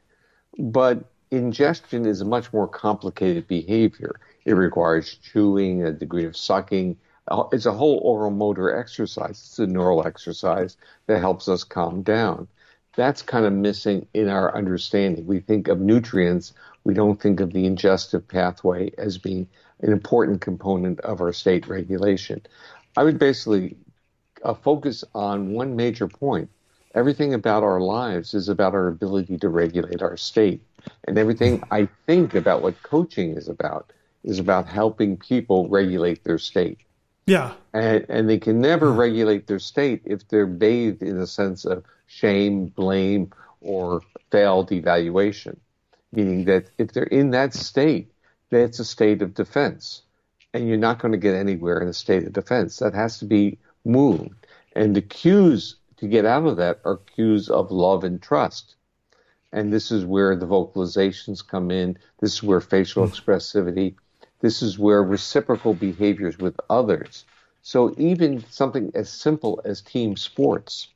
But ingestion is a much more complicated behavior. It requires chewing, a degree of sucking. Uh, it's a whole oral motor exercise. It's a neural exercise that helps us calm down. That's kind of missing in our understanding. We think of nutrients, we don't think of the ingestive pathway as being an important component of our state regulation. I would basically uh, focus on one major point. Everything about our lives is about our ability to regulate our state. And everything I think about what coaching is about is about helping people regulate their state. Yeah. And, and they can never yeah. regulate their state if they're bathed in a sense of shame, blame, or failed evaluation. Meaning that if they're in that state, that's a state of defense. And you're not going to get anywhere in a state of defense. That has to be moved. And the cues to get out of that are cues of love and trust. And this is where the vocalizations come in. This is where facial expressivity, this is where reciprocal behaviors with others. So even something as simple as team sports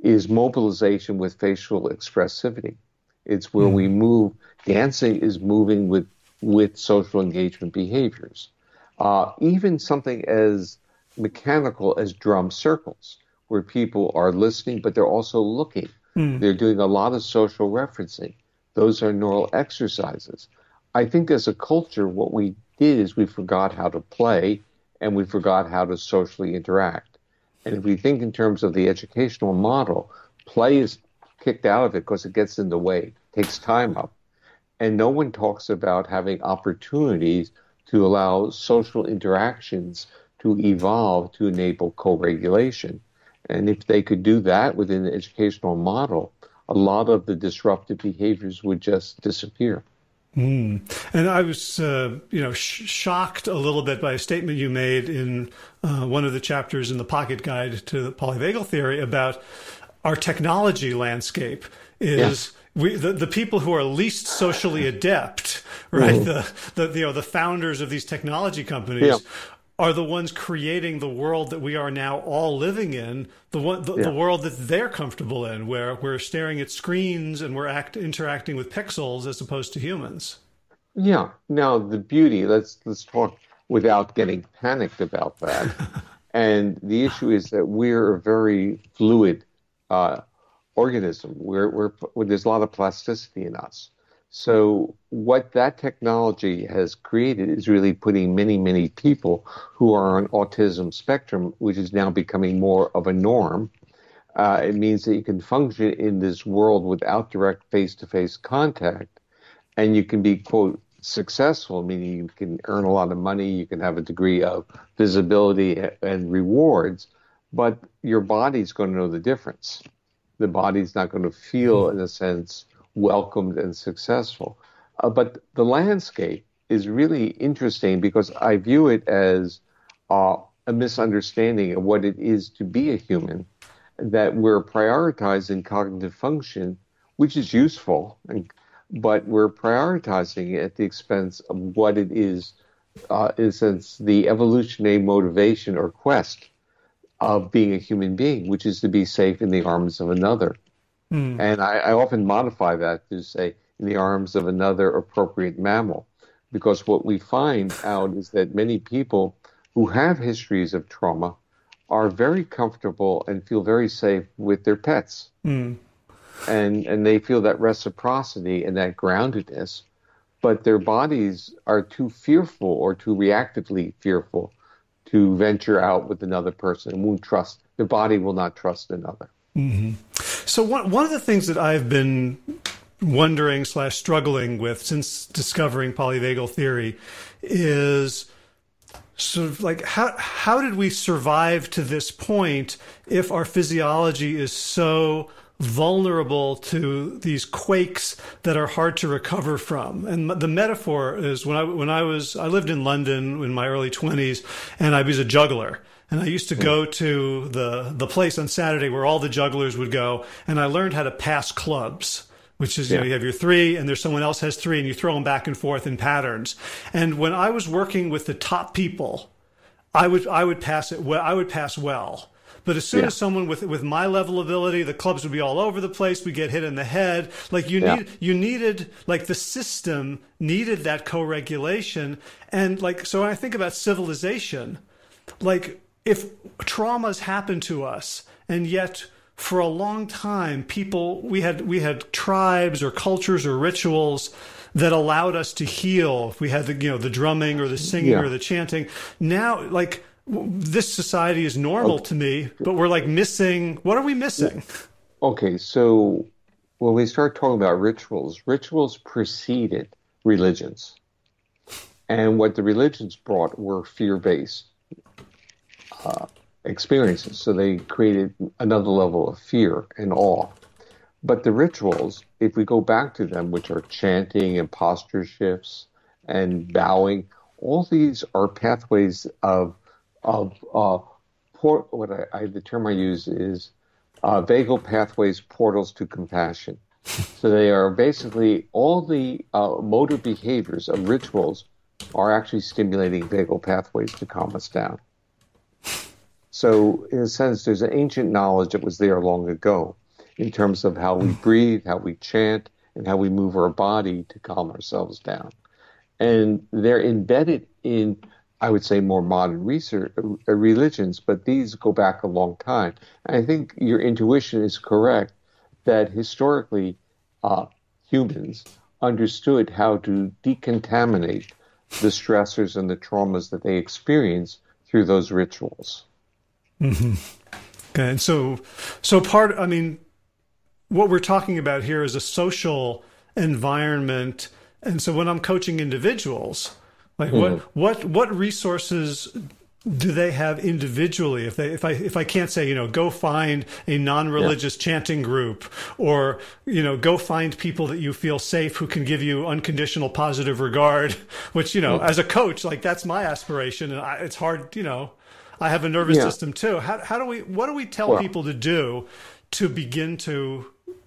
is mobilization with facial expressivity. It's where mm. we move. Dancing is moving with with social engagement behaviors. Uh, even something as mechanical as drum circles, where people are listening, but they're also looking. Mm. They're doing a lot of social referencing. Those are neural exercises. I think as a culture, what we did is we forgot how to play and we forgot how to socially interact. And if we think in terms of the educational model, play is kicked out of it because it gets in the way, takes time up. And no one talks about having opportunities to allow social interactions to evolve to enable co-regulation. And if they could do that within the educational model, a lot of the disruptive behaviors would just disappear. Mm. And I was, uh, you know, sh- shocked a little bit by a statement you made in uh, one of the chapters in the Pocket Guide to the Polyvagal Theory about our technology landscape is we, the, the people who are least socially adept, right? Mm-hmm. The, the, you know, the founders of these technology companies yeah. are the ones creating the world that we are now all living in, the one, the, yeah. the, world that they're comfortable in, where we're staring at screens and we're act, interacting with pixels as opposed to humans. Yeah. Now the beauty, let's, let's talk without getting panicked about that. and the issue is that we're a very fluid, uh, organism. We're, we're, there's a lot of plasticity in us. So what that technology has created is really putting many, many people who are on autism spectrum, which is now becoming more of a norm. Uh, it means that you can function in this world without direct face-to-face contact, and you can be quote successful, meaning you can earn a lot of money, you can have a degree of visibility and rewards, but your body's going to know the difference the body's not going to feel, in a sense, welcomed and successful. Uh, but the landscape is really interesting because I view it as uh, a misunderstanding of what it is to be a human, that we're prioritizing cognitive function, which is useful, and, but we're prioritizing it at the expense of what it is, uh, in a sense, the evolutionary motivation or quest of being a human being, which is to be safe in the arms of another. Mm. And I, I often modify that to say in the arms of another appropriate mammal, because what we find out is that many people who have histories of trauma are very comfortable and feel very safe with their pets. Mm. And, and they feel that reciprocity and that groundedness, but their bodies are too fearful or too reactively fearful to venture out with another person and won't trust, their body will not trust another. Mm-hmm. So one, one of the things that I've been wondering slash struggling with since discovering polyvagal theory is sort of like how how did we survive to this point if our physiology is so vulnerable to these quakes that are hard to recover from. And the metaphor is when I when I was I lived in London in my early 20s and I was a juggler. And I used to go hmm. to the the place on Saturday where all the jugglers would go and I learned how to pass clubs which is, you know, you have your three and there's someone else has three and you throw them back and forth in patterns. And when I was working with the top people, I would, I would pass it well, I would pass well. But as soon yeah. as someone with with my level of ability, the clubs would be all over the place. We get hit in the head. Like you yeah. need you needed like the system needed that co-regulation. And like so when I think about civilization, like if traumas happen to us and yet for a long time people we had we had tribes or cultures or rituals that allowed us to heal we had the you know the drumming or the singing yeah. or the chanting now like this society is normal okay. to me but we're like missing what are we missing okay so when we start talking about rituals rituals preceded religions and what the religions brought were fear-based uh, experiences. So they created another level of fear and awe. But the rituals, if we go back to them, which are chanting and posture shifts and bowing, all these are pathways of of uh, port, what I, I, the term I use is uh, vagal pathways, portals to compassion. so they are basically all the uh, motor behaviors of rituals are actually stimulating vagal pathways to calm us down. So, in a sense, there's an ancient knowledge that was there long ago in terms of how we breathe, how we chant, and how we move our body to calm ourselves down. And they're embedded in, I would say, more modern research, uh, religions, but these go back a long time. And I think your intuition is correct that historically uh, humans understood how to decontaminate the stressors and the traumas that they experience through those rituals. Mm-hmm. Okay, and so so part. I mean, what we're talking about here is a social environment, and so when I'm coaching individuals, like mm-hmm. what what what resources do they have individually if they if i if i can't say you know go find a non-religious yeah. chanting group or you know go find people that you feel safe who can give you unconditional positive regard which you know mm-hmm. as a coach like that's my aspiration and I, it's hard you know I have a nervous yeah. system too. How, how do we? What do we tell well, people to do to begin to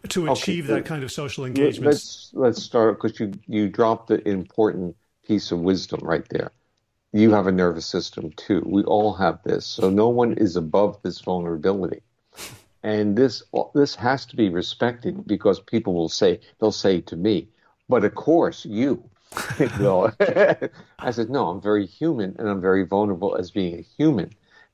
to achieve okay, that kind of social engagement? Let's let's start because you you dropped the important piece of wisdom right there. You have a nervous system too. We all have this, so no one is above this vulnerability. And this this has to be respected because people will say they'll say to me, "But of course you." I said, no, I'm very human and I'm very vulnerable as being a human.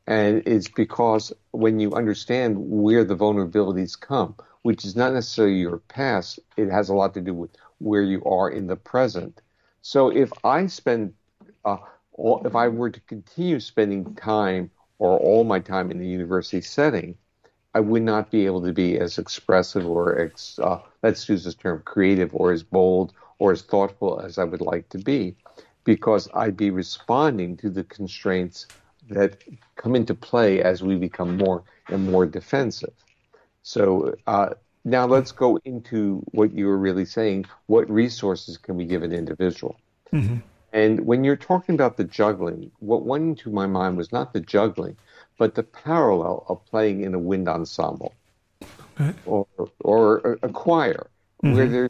And it's because when you understand where the vulnerabilities come, which is not necessarily your past, it has a lot to do with where you are in the present. So if I spend, uh, all, if I were to continue spending time or all my time in the university setting, I would not be able to be as expressive or ex, uh, let's use this term creative or as bold or as thoughtful as I would like to be because I'd be responding to the constraints that come into play as we become more and more defensive. So uh, now let's go into what you were really saying. What resources can we give an individual? Mm-hmm. And when you're talking about the juggling, what went into my mind was not the juggling, but the parallel of playing in a wind ensemble okay. or, or a, choir, mm-hmm. where there,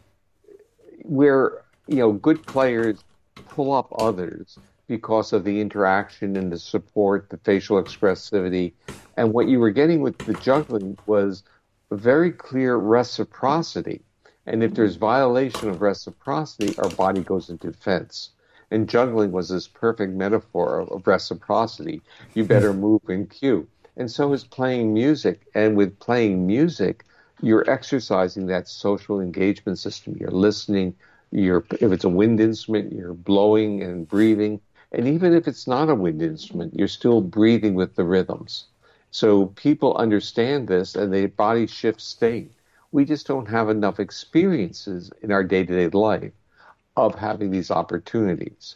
where you know good players pull up others because of the interaction and the support, the facial expressivity. And what you were getting with the juggling was very clear reciprocity. And if there's mm-hmm. violation of reciprocity, our body goes into defense. And juggling was this perfect metaphor of, of reciprocity. You mm-hmm. better move in cue. And so is playing music. And with playing music, you're exercising that social engagement system. You're listening. You're, if it's a wind instrument, you're blowing and breathing. And even if it's not a wind instrument, you're still breathing with the rhythms. So people understand this and their body shifts state. We just don't have enough experiences in our day to day life of having these opportunities.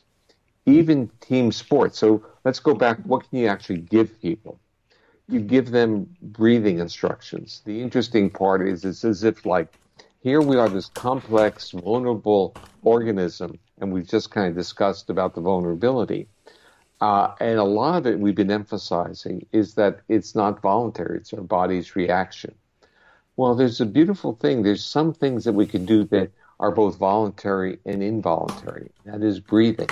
Even team sports. So let's go back. What can you actually give people? You give them breathing instructions. The interesting part is it's as if like here we are this complex, vulnerable organism, and we've just kind of discussed about the vulnerability. Uh, and a lot of it we've been emphasizing is that it's not voluntary, it's our body's reaction. Well, there's a beautiful thing. There's some things that we can do that are both voluntary and involuntary. That is breathing.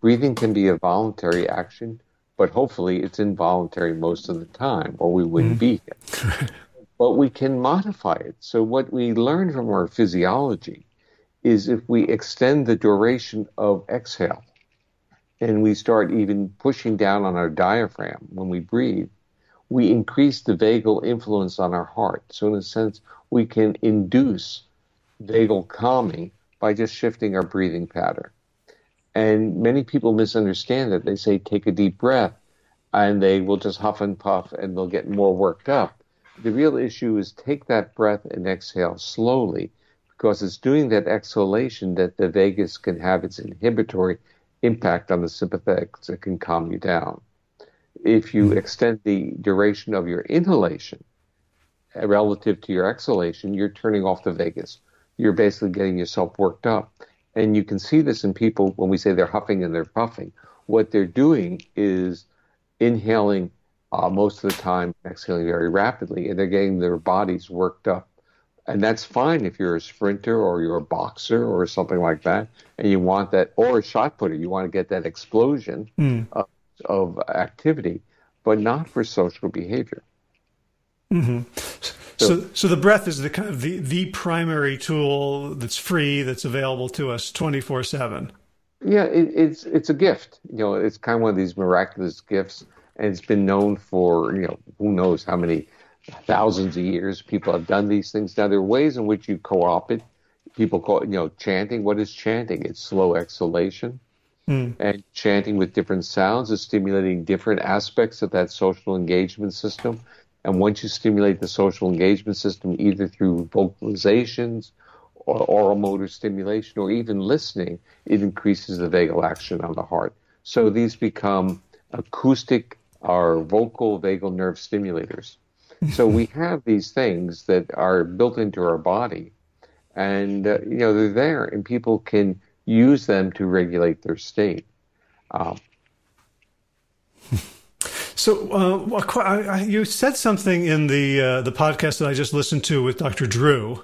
Breathing can be a voluntary action, but hopefully it's involuntary most of the time, or we wouldn't mm-hmm. be here. but we can modify it. So, what we learn from our physiology is if we extend the duration of exhale and we start even pushing down on our diaphragm when we breathe, we increase the vagal influence on our heart. So, in a sense, we can induce vagal calming by just shifting our breathing pattern. And many people misunderstand it. They say, take a deep breath, and they will just huff and puff and they'll get more worked up. The real issue is take that breath and exhale slowly because it's doing that exhalation that the vagus can have its inhibitory impact on the sympathetics that can calm you down. If you hmm. extend the duration of your inhalation relative to your exhalation, you're turning off the vagus you're basically getting yourself worked up. And you can see this in people when we say they're huffing and they're puffing. What they're doing is inhaling uh, most of the time, exhaling very rapidly, and they're getting their bodies worked up. And that's fine if you're a sprinter or you're a boxer or something like that, and you want that, or a shot putter, you want to get that explosion mm. of, of, activity, but not for social behavior. Mm-hmm. So, so the breath is the kind of the, the primary tool that's free that's available to us twenty four seven. Yeah, it, it's it's a gift. You know, it's kind of one of these miraculous gifts, and it's been known for you know who knows how many thousands of years people have done these things. Now there are ways in which you co-opt it. People call it, you know, chanting. What is chanting? It's slow exhalation. Mm. And chanting with different sounds is stimulating different aspects of that social engagement system. And once you stimulate the social engagement system, either through vocalizations or oral motor stimulation or even listening, it increases the vagal action on the heart. So these become acoustic or vocal vagal nerve stimulators. so we have these things that are built into our body, and uh, you know they're there, and people can use them to regulate their state. Um, so uh, you said something in the uh, the podcast that I just listened to with Dr. Drew,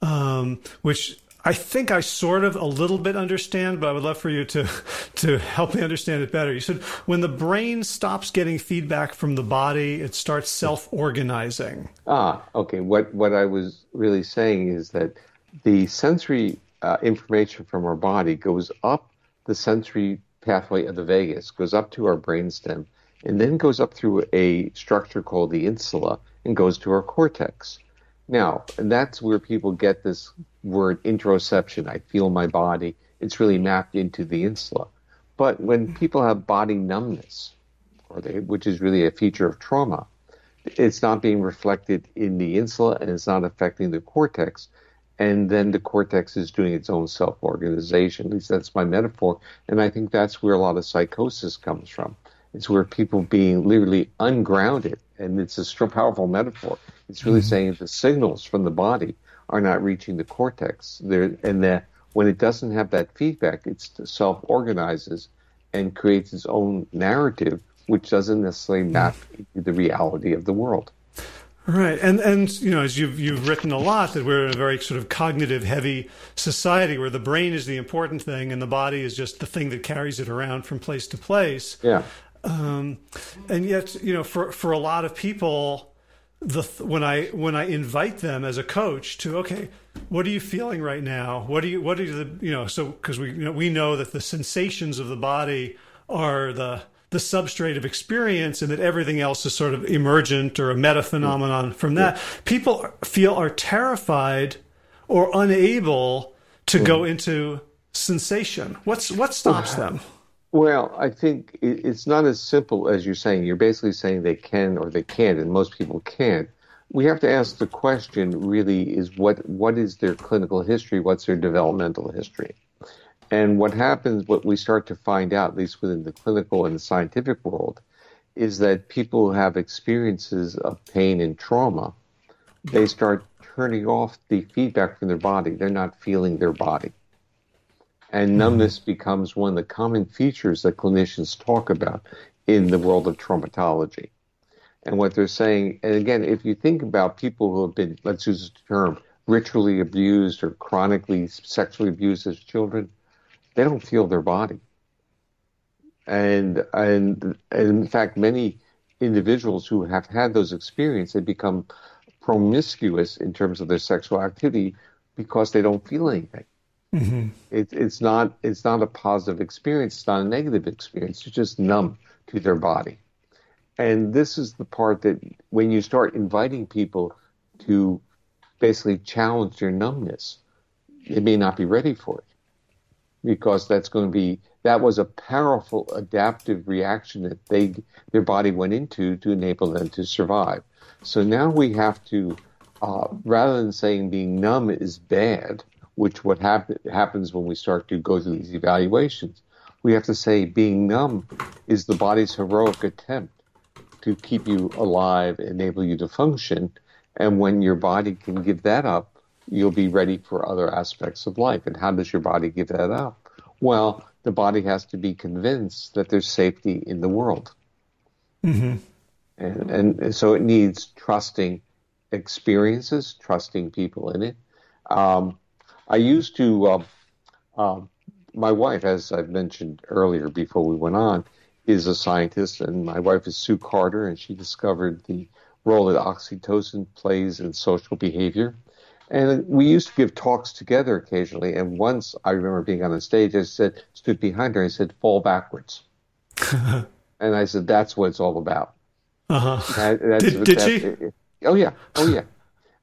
um, which I think I sort of a little bit understand, but I would love for you to to help me understand it better. You said when the brain stops getting feedback from the body, it starts self organizing. Ah, okay. What what I was really saying is that the sensory uh, information from our body goes up the sensory pathway of the vagus, goes up to our brainstem and then goes up through a structure called the insula and goes to our cortex. Now, that's where people get this word interoception. I feel my body. It's really mapped into the insula. But when people have body numbness, or they, which is really a feature of trauma, it's not being reflected in the insula and it's not affecting the cortex. And then the cortex is doing its own self organization. At least that's my metaphor. And I think that's where a lot of psychosis comes from. It's where people being literally ungrounded, and it's a powerful metaphor. It's really mm-hmm. saying the signals from the body are not reaching the cortex. There, and that when it doesn't have that feedback, it self organizes and creates its own narrative, which doesn't necessarily map into the reality of the world. Right, and and you know, as you've you've written a lot, that we're in a very sort of cognitive heavy society where the brain is the important thing and the body is just the thing that carries it around from place to place. Yeah. Um, and yet, you know, for for a lot of people, the when I when I invite them as a coach to okay, what are you feeling right now? What do you what are the you know so because we you know we know that the sensations of the body are the the substrate of experience and that everything else is sort of emergent or a meta phenomenon from that. People feel are terrified or unable to go mm-hmm. into sensation. What's what stops them? Well, I think it's not as simple as you're saying. You're basically saying they can or they can't, and most people can't. We have to ask the question really is what what is their clinical history? What's their developmental history? And what happens, what we start to find out, at least within the clinical and the scientific world, is that people who have experiences of pain and trauma, they start turning off the feedback from their body. They're not feeling their body. And mm-hmm. numbness becomes one of the common features that clinicians talk about in the world of traumatology. And what they're saying, and again, if you think about people who have been, let's use the term, ritually abused or chronically sexually abused as children, they don't feel their body. And, and, and in fact, many individuals who have had those experiences they become promiscuous in terms of their sexual activity because they don't feel anything. Mm-hmm. It, it's not it's not a positive experience. It's not a negative experience. It's just numb to their body. And this is the part that when you start inviting people to basically challenge their numbness, they may not be ready for it because that's going to be that was a powerful adaptive reaction that they their body went into to enable them to survive. So now we have to, uh, rather than saying being numb is bad, which what happen, happens when we start to go through these evaluations, we have to say being numb is the body's heroic attempt to keep you alive, enable you to function, and when your body can give that up, you'll be ready for other aspects of life. And how does your body give that up? Well, the body has to be convinced that there's safety in the world. Mm-hmm. And, and, so it needs trusting experiences, trusting people in it. Um, I used to, uh, uh, my wife, as I've mentioned earlier before we went on, is a scientist, and my wife is Sue Carter, and she discovered the role that oxytocin plays in social behavior. And we used to give talks together occasionally. And once I remember being on the stage, I said, stood behind her, and I said, fall backwards. and I said, that's what it's all about. Uh-huh. That, did, did she? Oh, yeah. Oh, yeah.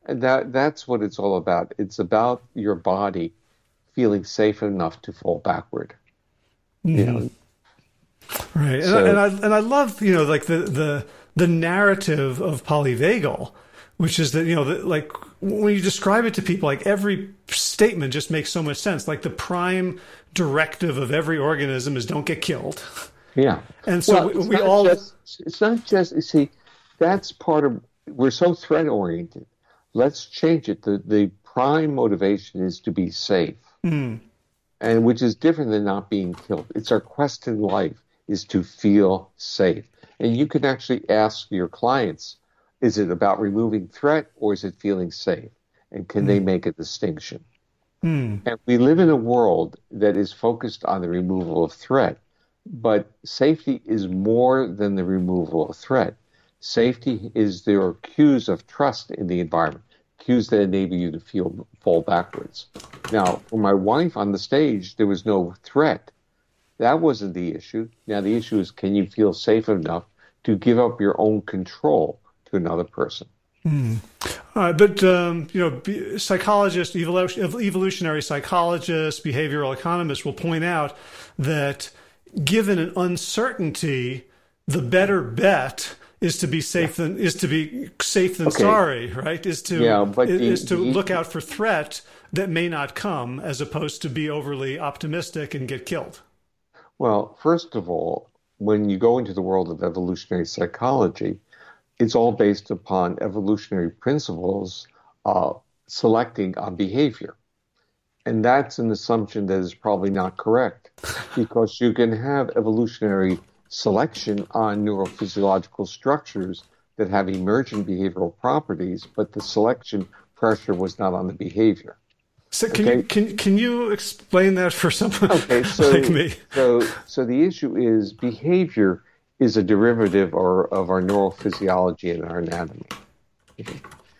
That that's what it's all about. It's about your body feeling safe enough to fall backward. Mm-hmm. You know? Right. So, and, I, and I and I love, you know, like the the the narrative of polyvagal, which is that, you know, the, like when you describe it to people, like every statement just makes so much sense. Like the prime directive of every organism is don't get killed. Yeah. And so well, we, we all. Just, it's not just, you see, that's part of, we're so threat oriented. Let's change it. The, the prime motivation is to be safe. Mm. And which is different than not being killed. It's our quest in life is to feel safe. And you can actually ask your clients, is it about removing threat or is it feeling safe? And can mm. they hmm. make a distinction? Mm. And we live in a world that is focused on the removal of threat, but safety is more than the removal of threat. Safety is there are cues of trust in the environment, cues that enable you to feel fall backwards. Now, for my wife on the stage, there was no threat. That wasn't the issue. Now the issue is can you feel safe enough to give up your own control? to another person. Mm. Uh, but um, you know, psychologists, evolutionary psychologists, behavioral economists will point out that given an uncertainty, the better bet is to be safe yeah. than is to be safe than okay. sorry, right? Is to yeah, but is, the, to the, look out for threat that may not come, as opposed to be overly optimistic and get killed. Well, first of all, when you go into the world of evolutionary psychology, it's all based upon evolutionary principles uh, selecting on behavior. And that's an assumption that is probably not correct because you can have evolutionary selection on neurophysiological structures that have emergent behavioral properties, but the selection pressure was not on the behavior. So can okay. you can can you explain that for someone okay, so, like me? So so the issue is behavior is a derivative or of our neurophysiology and our anatomy.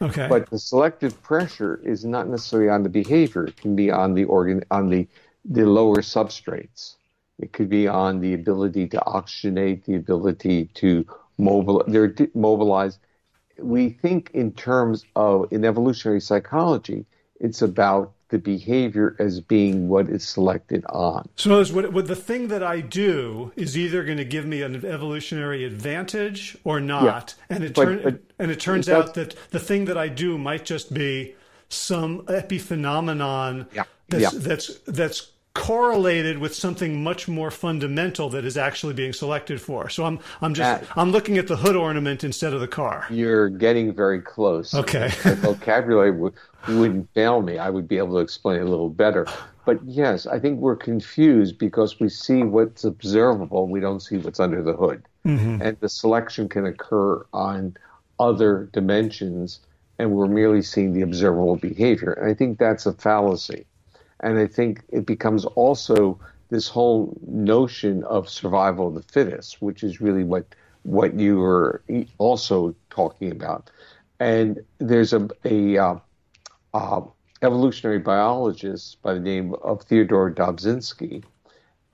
Okay. But the selective pressure is not necessarily on the behavior. It can be on the organ on the the lower substrates. It could be on the ability to oxygenate, the ability to mobilize. We think in terms of in evolutionary psychology, it's about the behavior as being what is selected on. So, what, what the thing that I do is either going to give me an evolutionary advantage or not, yeah. and it but, turn, but, and it turns out that the thing that I do might just be some epiphenomenon yeah. that's yeah. that's that's correlated with something much more fundamental that is actually being selected for. So I'm I'm just uh, I'm looking at the hood ornament instead of the car. You're getting very close. Okay. vocabulary would, wouldn't fail me. I would be able to explain it a little better. But yes, I think we're confused because we see what's observable, we don't see what's under the hood. Mm-hmm. And the selection can occur on other dimensions and we're merely seeing the observable behavior. And I think that's a fallacy. And I think it becomes also this whole notion of survival of the fittest, which is really what what you were also talking about. And there's a, a uh, uh, evolutionary biologist by the name of Theodore Dobzhansky,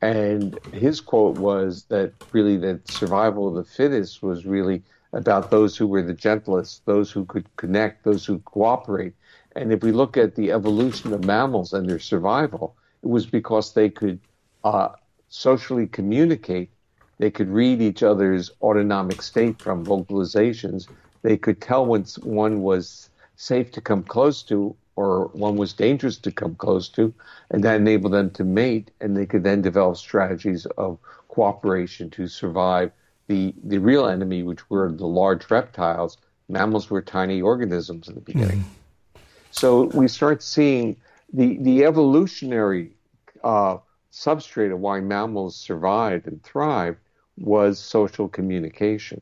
and his quote was that really that survival of the fittest was really about those who were the gentlest, those who could connect, those who cooperate, and if we look at the evolution of mammals and their survival, it was because they could uh, socially communicate. They could read each other's autonomic state from vocalizations. They could tell when one was safe to come close to or one was dangerous to come close to, and that enabled them to mate. And they could then develop strategies of cooperation to survive the, the real enemy, which were the large reptiles. Mammals were tiny organisms in the beginning. Mm-hmm. So we start seeing the the evolutionary uh, substrate of why mammals survived and thrived was social communication.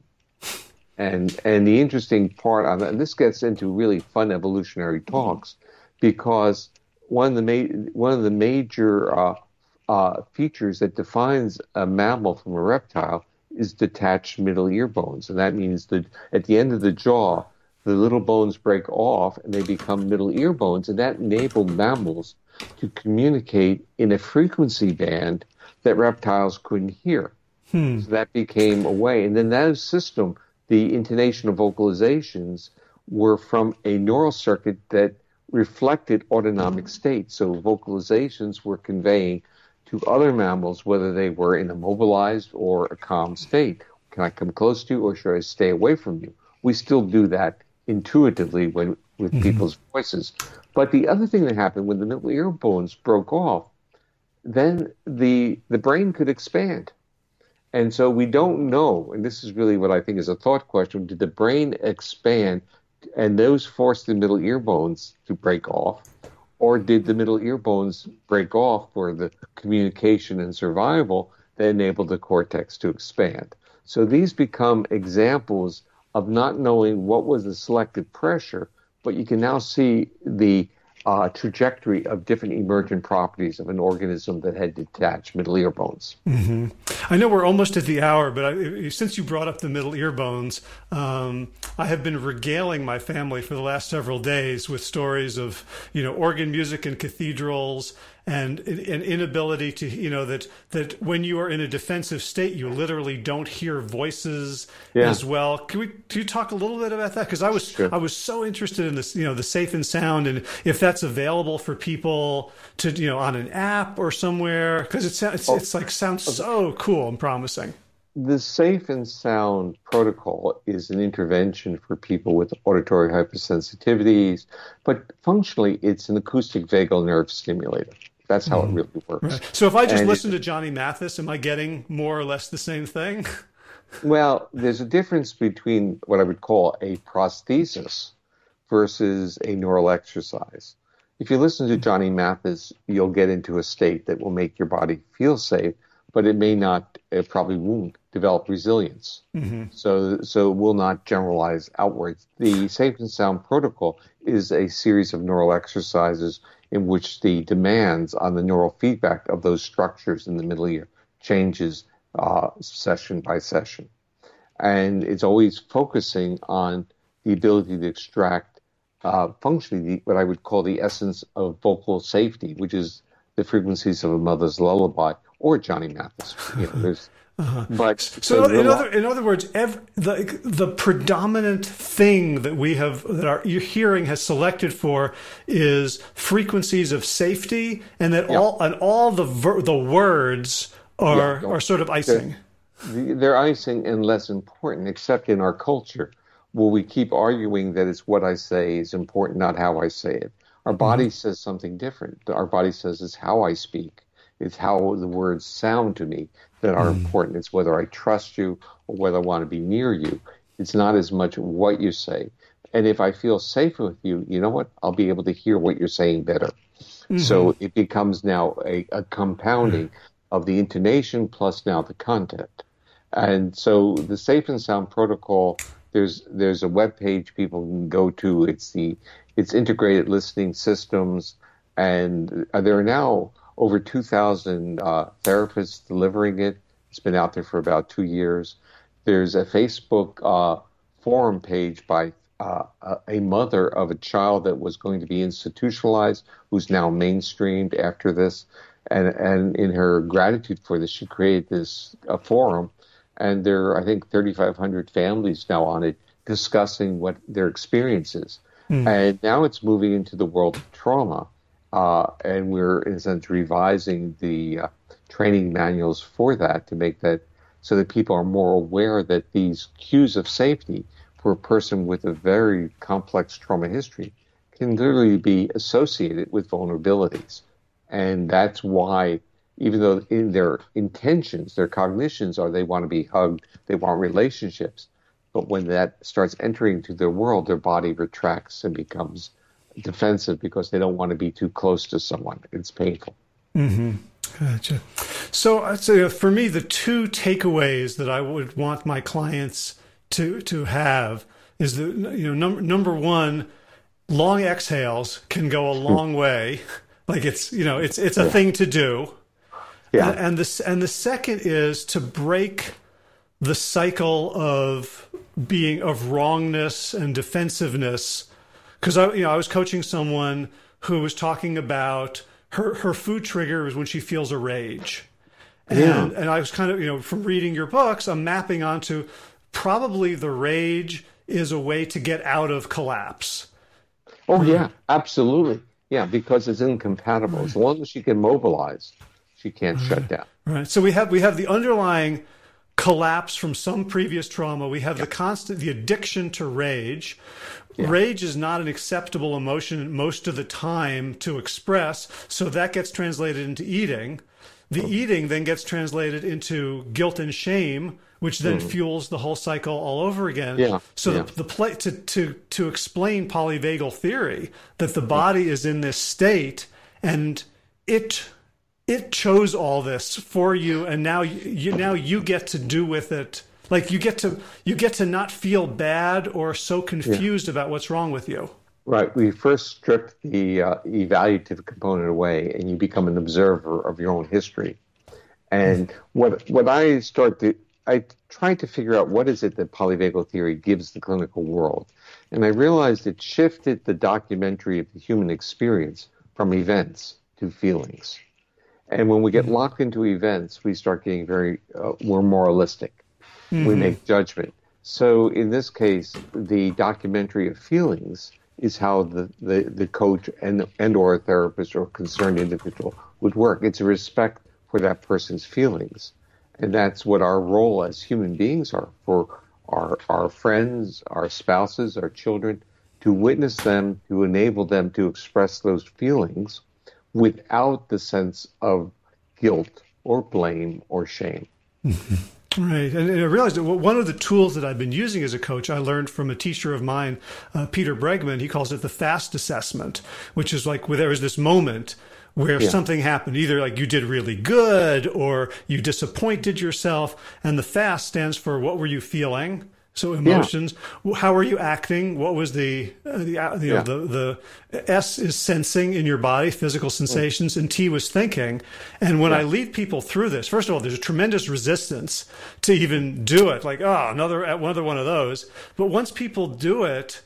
And and the interesting part on that, and this gets into really fun evolutionary talks, because one of the ma- one of the major uh, uh, features that defines a mammal from a reptile is detached middle ear bones, and that means that at the end of the jaw the little bones break off and they become middle ear bones, and that enabled mammals to communicate in a frequency band that reptiles couldn't hear. Hmm. So that became a way. And then that system, the intonation of vocalizations, were from a neural circuit that reflected autonomic state. So vocalizations were conveying to other mammals whether they were in a mobilized or a calm state. Can I come close to you or should I stay away from you? We still do that intuitively when with mm-hmm. people's voices. But the other thing that happened when the middle ear bones broke off, then the the brain could expand. And so we don't know, and this is really what I think is a thought question, did the brain expand and those forced the middle ear bones to break off? Or did the middle ear bones break off for the communication and survival that enabled the cortex to expand? So these become examples of not knowing what was the selective pressure, but you can now see the uh, trajectory of different emergent properties of an organism that had detached middle ear bones. Mm-hmm. I know we're almost at the hour, but I, since you brought up the middle ear bones, um, I have been regaling my family for the last several days with stories of you know organ music in cathedrals and an inability to you know that that when you are in a defensive state you literally don't hear voices yeah. as well can we can you talk a little bit about that because i was sure. i was so interested in this you know the safe and sound and if that's available for people to you know on an app or somewhere because it's it's, oh. it's like sounds so cool and promising the safe and sound protocol is an intervention for people with auditory hypersensitivities, but functionally it's an acoustic vagal nerve stimulator. That's how mm. it really works. Right. So if I just and listen to Johnny Mathis, am I getting more or less the same thing? well, there's a difference between what I would call a prosthesis versus a neural exercise. If you listen to Johnny Mathis, you'll get into a state that will make your body feel safe, but it may not, it probably won't develop resilience. Mm-hmm. So, so it will not generalize outwards. The Safe and Sound Protocol is a series of neural exercises in which the demands on the neural feedback of those structures in the middle ear changes uh, session by session. And it's always focusing on the ability to extract uh, functionally the, what I would call the essence of vocal safety, which is the frequencies of a mother's lullaby or Johnny Mathis. You know, there's uh-huh. But so, in other in other words, every, the the predominant thing that we have that our your hearing has selected for is frequencies of safety, and that yeah. all and all the ver, the words are yeah, are sort of icing. They're, they're icing and less important, except in our culture, where we keep arguing that it's what I say is important, not how I say it. Our body mm-hmm. says something different. Our body says it's how I speak. It's how the words sound to me that are mm. important. It's whether I trust you or whether I want to be near you. It's not as much what you say. And if I feel safe with you, you know what? I'll be able to hear what you're saying better. Mm-hmm. So it becomes now a, a compounding mm-hmm. of the intonation plus now the content. And so the Safe and Sound protocol, there's there's a web page people can go to. It's the it's integrated listening systems, and there are now over 2,000 uh, therapists delivering it. It's been out there for about two years. There's a Facebook uh, forum page by uh, a mother of a child that was going to be institutionalized, who's now mainstreamed after this. And, and in her gratitude for this, she created this forum. And there are, I think, 3,500 families now on it discussing what their experience is. Mm. And now it's moving into the world of trauma uh, and we're in a sense revising the uh, training manuals for that to make that so that people are more aware that these cues of safety for a person with a very complex trauma history can literally be associated with vulnerabilities. And that's why, even though in their intentions, their cognitions are they want to be hugged, they want relationships, but when that starts entering into their world, their body retracts and becomes defensive because they don't want to be too close to someone. It's painful. Mm-hmm. Gotcha. So I'd say for me, the two takeaways that I would want my clients to to have is the you know number number one, long exhales can go a long way. Like it's you know it's it's a yeah. thing to do. Yeah. And, and the and the second is to break the cycle of being of wrongness and defensiveness because I, you know, I was coaching someone who was talking about her her food trigger is when she feels a rage, and yeah. and I was kind of you know from reading your books, I'm mapping onto probably the rage is a way to get out of collapse. Oh yeah, absolutely. Yeah, because it's incompatible. As long as she can mobilize, she can't right. shut down. Right. So we have we have the underlying collapse from some previous trauma. We have yeah. the constant the addiction to rage. Yeah. Rage is not an acceptable emotion most of the time to express, so that gets translated into eating. The oh. eating then gets translated into guilt and shame, which then mm. fuels the whole cycle all over again. Yeah. So yeah. the, the play to, to to explain polyvagal theory that the body is in this state and it it chose all this for you and now you now you get to do with it like you get to you get to not feel bad or so confused yeah. about what's wrong with you. Right. We first strip the uh, evaluative component away, and you become an observer of your own history. And what what I start to I try to figure out what is it that polyvagal theory gives the clinical world, and I realized it shifted the documentary of the human experience from events to feelings. And when we get mm-hmm. locked into events, we start getting very uh, we're moralistic mm-hmm. we make judgment. So in this case, the documentary of feelings is how the, the, the coach and, and or a therapist or concerned individual would work. It's a respect for that person's feelings. And that's what our role as human beings are for our, our friends, our spouses, our children, to witness them, to enable them to express those feelings without the sense of guilt or blame or shame. Right. And I realized that one of the tools that I've been using as a coach, I learned from a teacher of mine, uh, Peter Bregman. He calls it the fast assessment, which is like where there is this moment where yeah. something happened, either like you did really good or you disappointed yourself. And the fast stands for what were you feeling? So emotions. Yeah. How are you acting? What was the uh, the uh, you know, the the S is sensing in your body, physical sensations, mm. and T was thinking. And when yeah. I lead people through this, first of all, there's a tremendous resistance to even do it. Like, oh, another another one of those. But once people do it,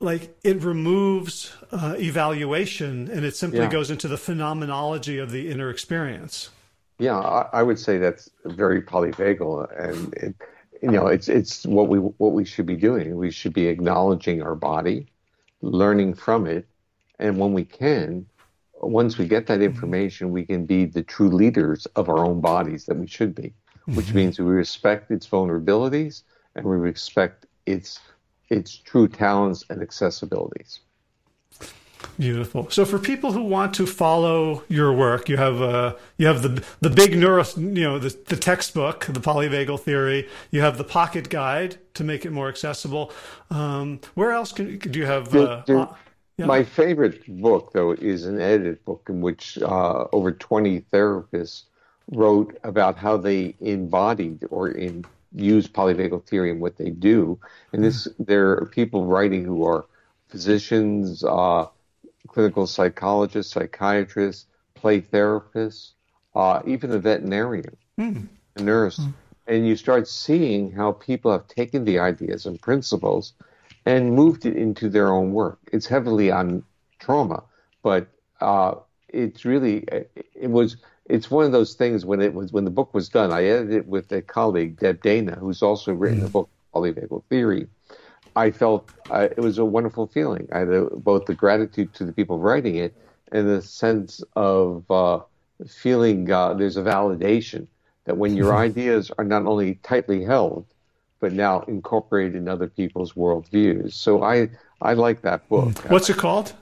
like it removes uh, evaluation and it simply yeah. goes into the phenomenology of the inner experience. Yeah, I, I would say that's very polyvagal, and it, you know, it's it's what we what we should be doing. We should be acknowledging our body, learning from it, and when we can, once we get that mm-hmm. information, we can be the true leaders of our own bodies that we should be, which mm-hmm. means we respect its vulnerabilities and we respect its its true talents and accessibilities. Beautiful. So for people who want to follow your work, you have uh, you have the the big neuro, you know, the, the textbook, the polyvagal theory. You have the pocket guide to make it more accessible. Um, where else can do you have? Uh, uh, yeah. My favorite book, though, is an edited book in which uh, over twenty therapists wrote about how they embodied or in use polyvagal theory and what they do. And this, there are people writing who are physicians, uh, clinical psychologists, psychiatrists, play therapists, uh, even a veterinarian, mm. a nurse. Mm. And you start seeing how people have taken the ideas and principles and moved it into their own work. It's heavily on trauma, but uh, it's really, it was it's one of those things when it was when the book was done. I edited it with a colleague, Deb Dana, who's also written mm. a book, Polyvagal Theory. I felt uh, it was a wonderful feeling. I had a, both the gratitude to the people writing it and the sense of uh, feeling uh, there's a validation that when your ideas are not only tightly held, but now incorporated in other people's worldviews. So I I like that book. What's it called?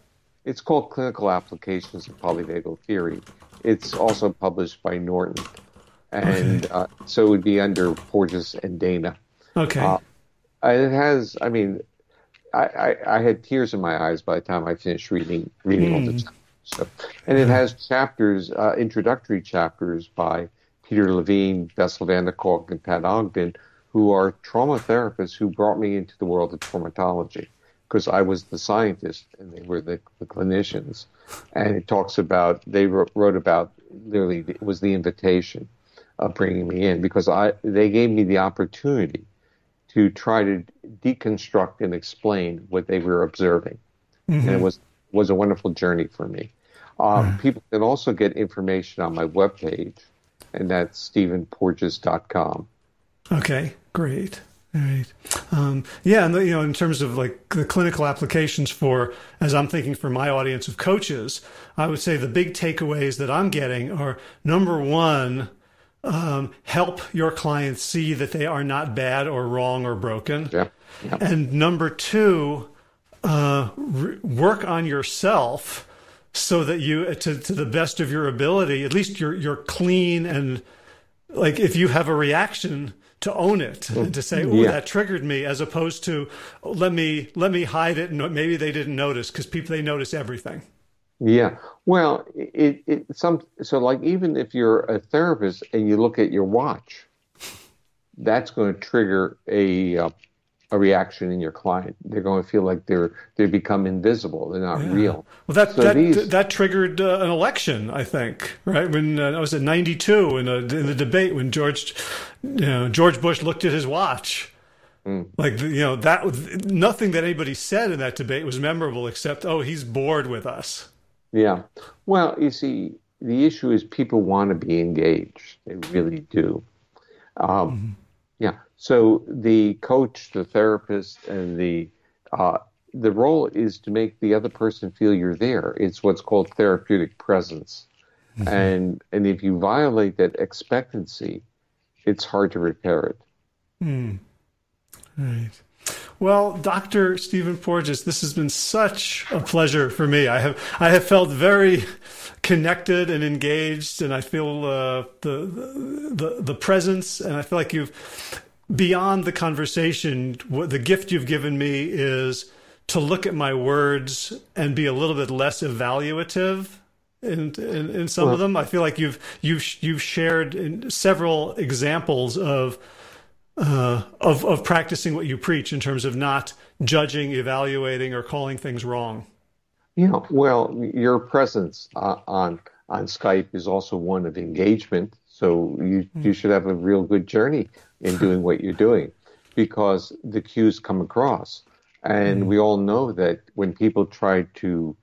It's called Clinical Applications of Polyvagal Theory. It's also published by Norton, and okay. uh, so it would be under Porges and Dana. Okay. It has. I mean, I, I, I, had tears in my eyes by the time I finished reading reading mm. all the hmm. chapters. So, and it has chapters, uh, introductory chapters by Peter Levine, Bessel van der Kolk, and Pat Ogden, who are trauma therapists who brought me into the world of traumatology because I was the scientist and they were the, the clinicians. And it talks about, they wrote, wrote about literally, it was the invitation of bringing me in because I, they gave me the opportunity to try to deconstruct and explain what they were observing. Mm-hmm. And it was, was a wonderful journey for me. Um, mm. People can also get information on my webpage, and that's stephenporges.com. Okay, great. Right. Um, yeah, and the, you know, in terms of like the clinical applications for, as I'm thinking for my audience of coaches, I would say the big takeaways that I'm getting are number one, um, help your clients see that they are not bad or wrong or broken, yeah. Yeah. and number two, uh, re- work on yourself so that you, to, to the best of your ability, at least you're you're clean and like if you have a reaction to own it and to say, "Oh, yeah. that triggered me," as opposed to let me let me hide it and maybe they didn't notice because people they notice everything. Yeah, well, it, it some so like even if you're a therapist and you look at your watch, that's going to trigger a uh, a reaction in your client. They're going to feel like they're they become invisible. They're not yeah. real. Well, that so that these... that triggered uh, an election, I think, right? When uh, I was at '92 in, in the debate when George, you know, George Bush looked at his watch. Mm. Like you know that nothing that anybody said in that debate was memorable except oh he's bored with us. Yeah. Well, you see, the issue is people want to be engaged. They really do. Um, mm-hmm. Yeah. So the coach, the therapist, and the uh, the role is to make the other person feel you're there. It's what's called therapeutic presence, mm-hmm. and and if you violate that expectancy, it's hard to repair it. Mm. Right. Well, Dr. Stephen Porges, this has been such a pleasure for me. I have I have felt very connected and engaged, and I feel uh, the the the presence, and I feel like you've beyond the conversation. What the gift you've given me is to look at my words and be a little bit less evaluative in in, in some well, of them. I feel like you've you've you've shared several examples of. Uh, of of practicing what you preach in terms of not judging, evaluating, or calling things wrong. Yeah, well, your presence uh, on on Skype is also one of engagement. So you mm. you should have a real good journey in doing what you're doing, because the cues come across, and mm. we all know that when people try to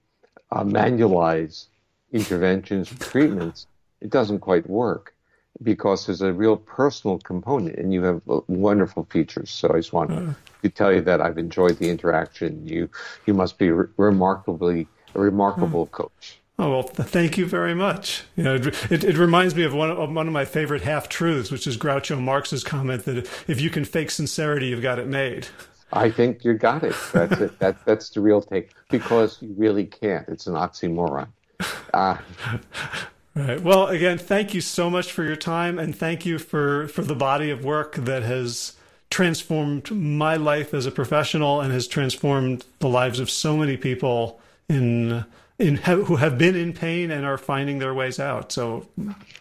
uh, manualize interventions or treatments, it doesn't quite work because there's a real personal component, and you have wonderful features. So I just want to mm to tell you that I've enjoyed the interaction. You you must be re- remarkably a remarkable hmm. coach. Oh well, thank you very much. You know, it, it, it reminds me of one of one of my favorite half truths, which is Groucho Marx's comment that if you can fake sincerity, you've got it made. I think you got it. That's it. That that's the real take because you really can't. It's an oxymoron. Uh, Right. Well, again, thank you so much for your time, and thank you for for the body of work that has transformed my life as a professional and has transformed the lives of so many people in in who have been in pain and are finding their ways out. So,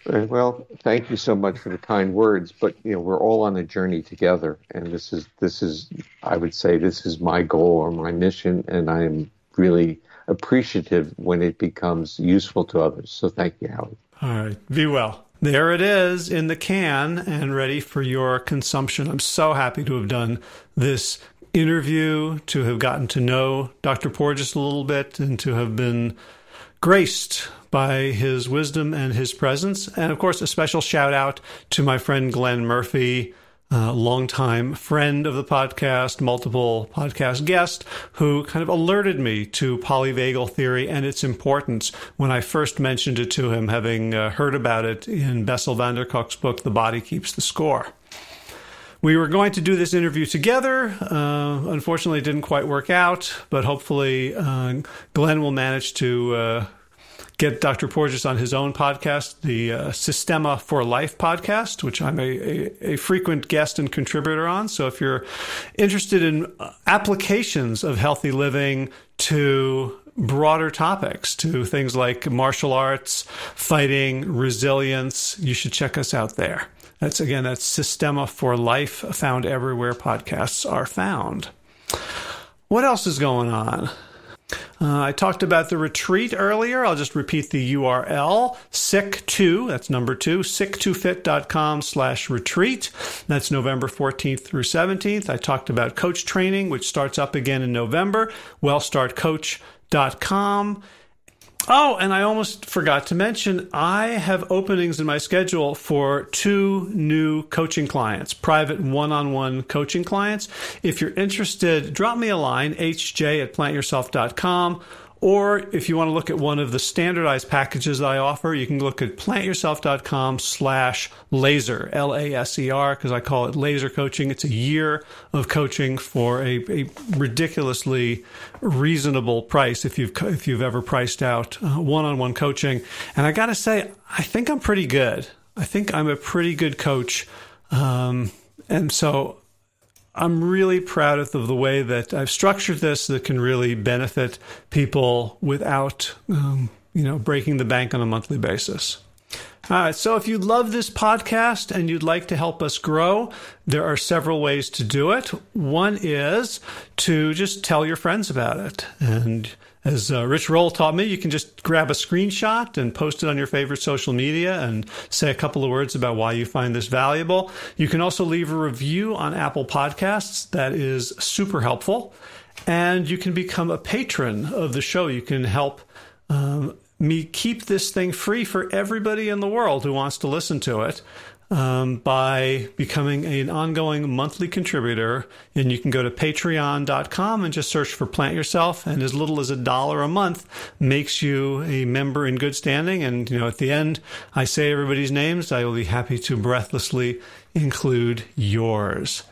well, thank you so much for the kind words. But you know, we're all on a journey together, and this is this is I would say this is my goal or my mission, and I am really appreciative when it becomes useful to others. So, thank you, Howard. All right, be well. There it is in the can and ready for your consumption. I'm so happy to have done this interview, to have gotten to know Dr. Porges a little bit, and to have been graced by his wisdom and his presence. And of course, a special shout out to my friend Glenn Murphy uh, longtime friend of the podcast, multiple podcast guest, who kind of alerted me to polyvagal theory and its importance when I first mentioned it to him, having uh, heard about it in Bessel van der Kolk's book, The Body Keeps the Score. We were going to do this interview together. Uh, unfortunately, it didn't quite work out, but hopefully, uh, Glenn will manage to uh, get Dr. Porges on his own podcast, the uh, Systema for Life podcast, which I'm a, a, a, frequent guest and contributor on. So if you're interested in uh, applications of healthy living to broader topics, to things like martial arts, fighting, resilience, you should check us out there. That's again, that's Systema for Life, found everywhere podcasts are found. What else is going on? Uh, I talked about the retreat earlier. I'll just repeat the URL, sick2, that's number two, sick2fit.com slash retreat. That's November 14th through 17th. I talked about coach training, which starts up again in November, wellstartcoach.com. Oh, and I almost forgot to mention, I have openings in my schedule for two new coaching clients, private one on one coaching clients. If you're interested, drop me a line, hj at plantyourself.com or if you want to look at one of the standardized packages I offer, you can look at plantyourself.com slash laser, L-A-S-E-R, because I call it laser coaching. It's a year of coaching for a, a ridiculously reasonable price if you've, if you've ever priced out uh, one-on-one coaching. And I got to say, I think I'm pretty good. I think I'm a pretty good coach. Um, and so I'm really proud of the way that I've structured this that can really benefit people without, um, you know, breaking the bank on a monthly basis. All right, so if you love this podcast and you'd like to help us grow, there are several ways to do it. One is to just tell your friends about it. And as uh, Rich Roll taught me, you can just grab a screenshot and post it on your favorite social media and say a couple of words about why you find this valuable. You can also leave a review on Apple Podcasts. That is super helpful. And you can become a patron of the show. You can help um, me keep this thing free for everybody in the world who wants to listen to it um, by becoming an ongoing monthly contributor. And you can go to patreon.com and just search for Plant Yourself. And as little as a dollar a month makes you a member in good standing. And, you know, at the end, I say everybody's names. I will be happy to breathlessly include yours.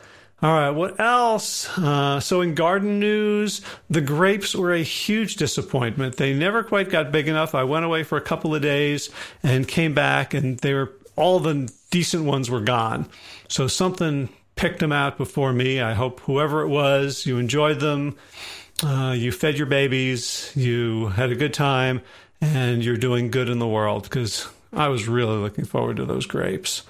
All right, what else? Uh, so, in garden news, the grapes were a huge disappointment. They never quite got big enough. I went away for a couple of days and came back, and they were all the decent ones were gone. So something picked them out before me. I hope whoever it was, you enjoyed them, uh, you fed your babies, you had a good time, and you're doing good in the world because I was really looking forward to those grapes.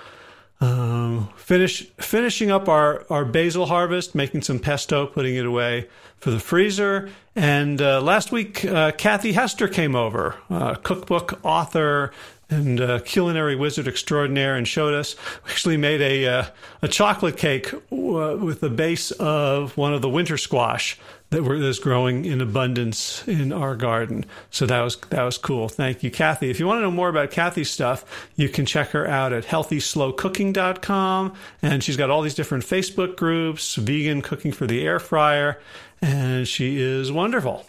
Um, finish finishing up our, our basil harvest, making some pesto, putting it away for the freezer. And uh, last week, uh, Kathy Hester came over, uh, cookbook author and uh, culinary wizard extraordinaire, and showed us. Actually made a uh, a chocolate cake uh, with the base of one of the winter squash that is growing in abundance in our garden. So that was that was cool. Thank you, Kathy. If you want to know more about Kathy's stuff, you can check her out at healthyslowcooking.com. And she's got all these different Facebook groups, vegan cooking for the air fryer, and she is wonderful.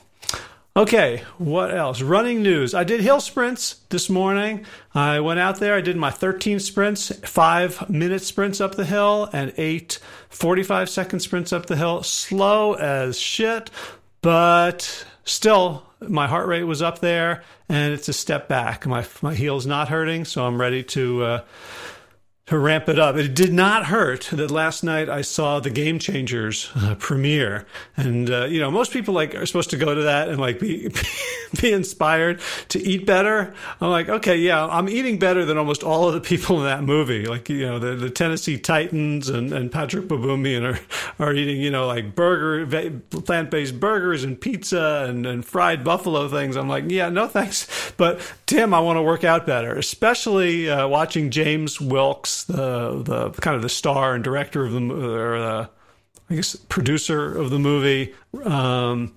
Okay, what else? Running news. I did hill sprints this morning. I went out there. I did my 13 sprints, five minute sprints up the hill, and eight 45 second sprints up the hill. Slow as shit, but still, my heart rate was up there, and it's a step back. My my heel's not hurting, so I'm ready to. Uh, to ramp it up. It did not hurt that last night I saw the Game Changers uh, premiere, and uh, you know most people like are supposed to go to that and like be be inspired to eat better. I'm like, okay, yeah, I'm eating better than almost all of the people in that movie. Like you know the, the Tennessee Titans and, and Patrick Baboumian are are eating you know like burger plant based burgers and pizza and, and fried buffalo things. I'm like, yeah, no thanks. But Tim, I want to work out better, especially uh, watching James The the kind of the star and director of the or the I guess producer of the movie, um,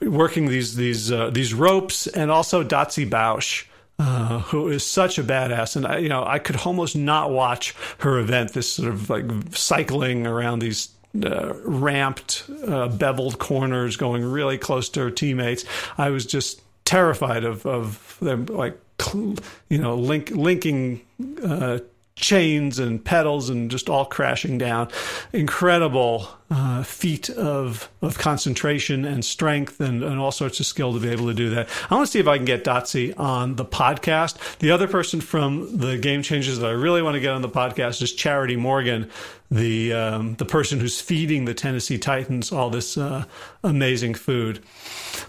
working these these uh, these ropes, and also Dotsie Bausch. Uh, who is such a badass, and I, you know, I could almost not watch her event. This sort of like cycling around these uh, ramped, uh, beveled corners, going really close to her teammates. I was just terrified of of them, like you know, link, linking uh, chains and pedals and just all crashing down. Incredible uh, feat of of concentration and strength and, and all sorts of skill to be able to do that. I want to see if I can get Dotsie on the podcast. The other person from the Game Changers that I really want to get on the podcast is Charity Morgan, the um, the person who's feeding the Tennessee Titans all this uh, amazing food.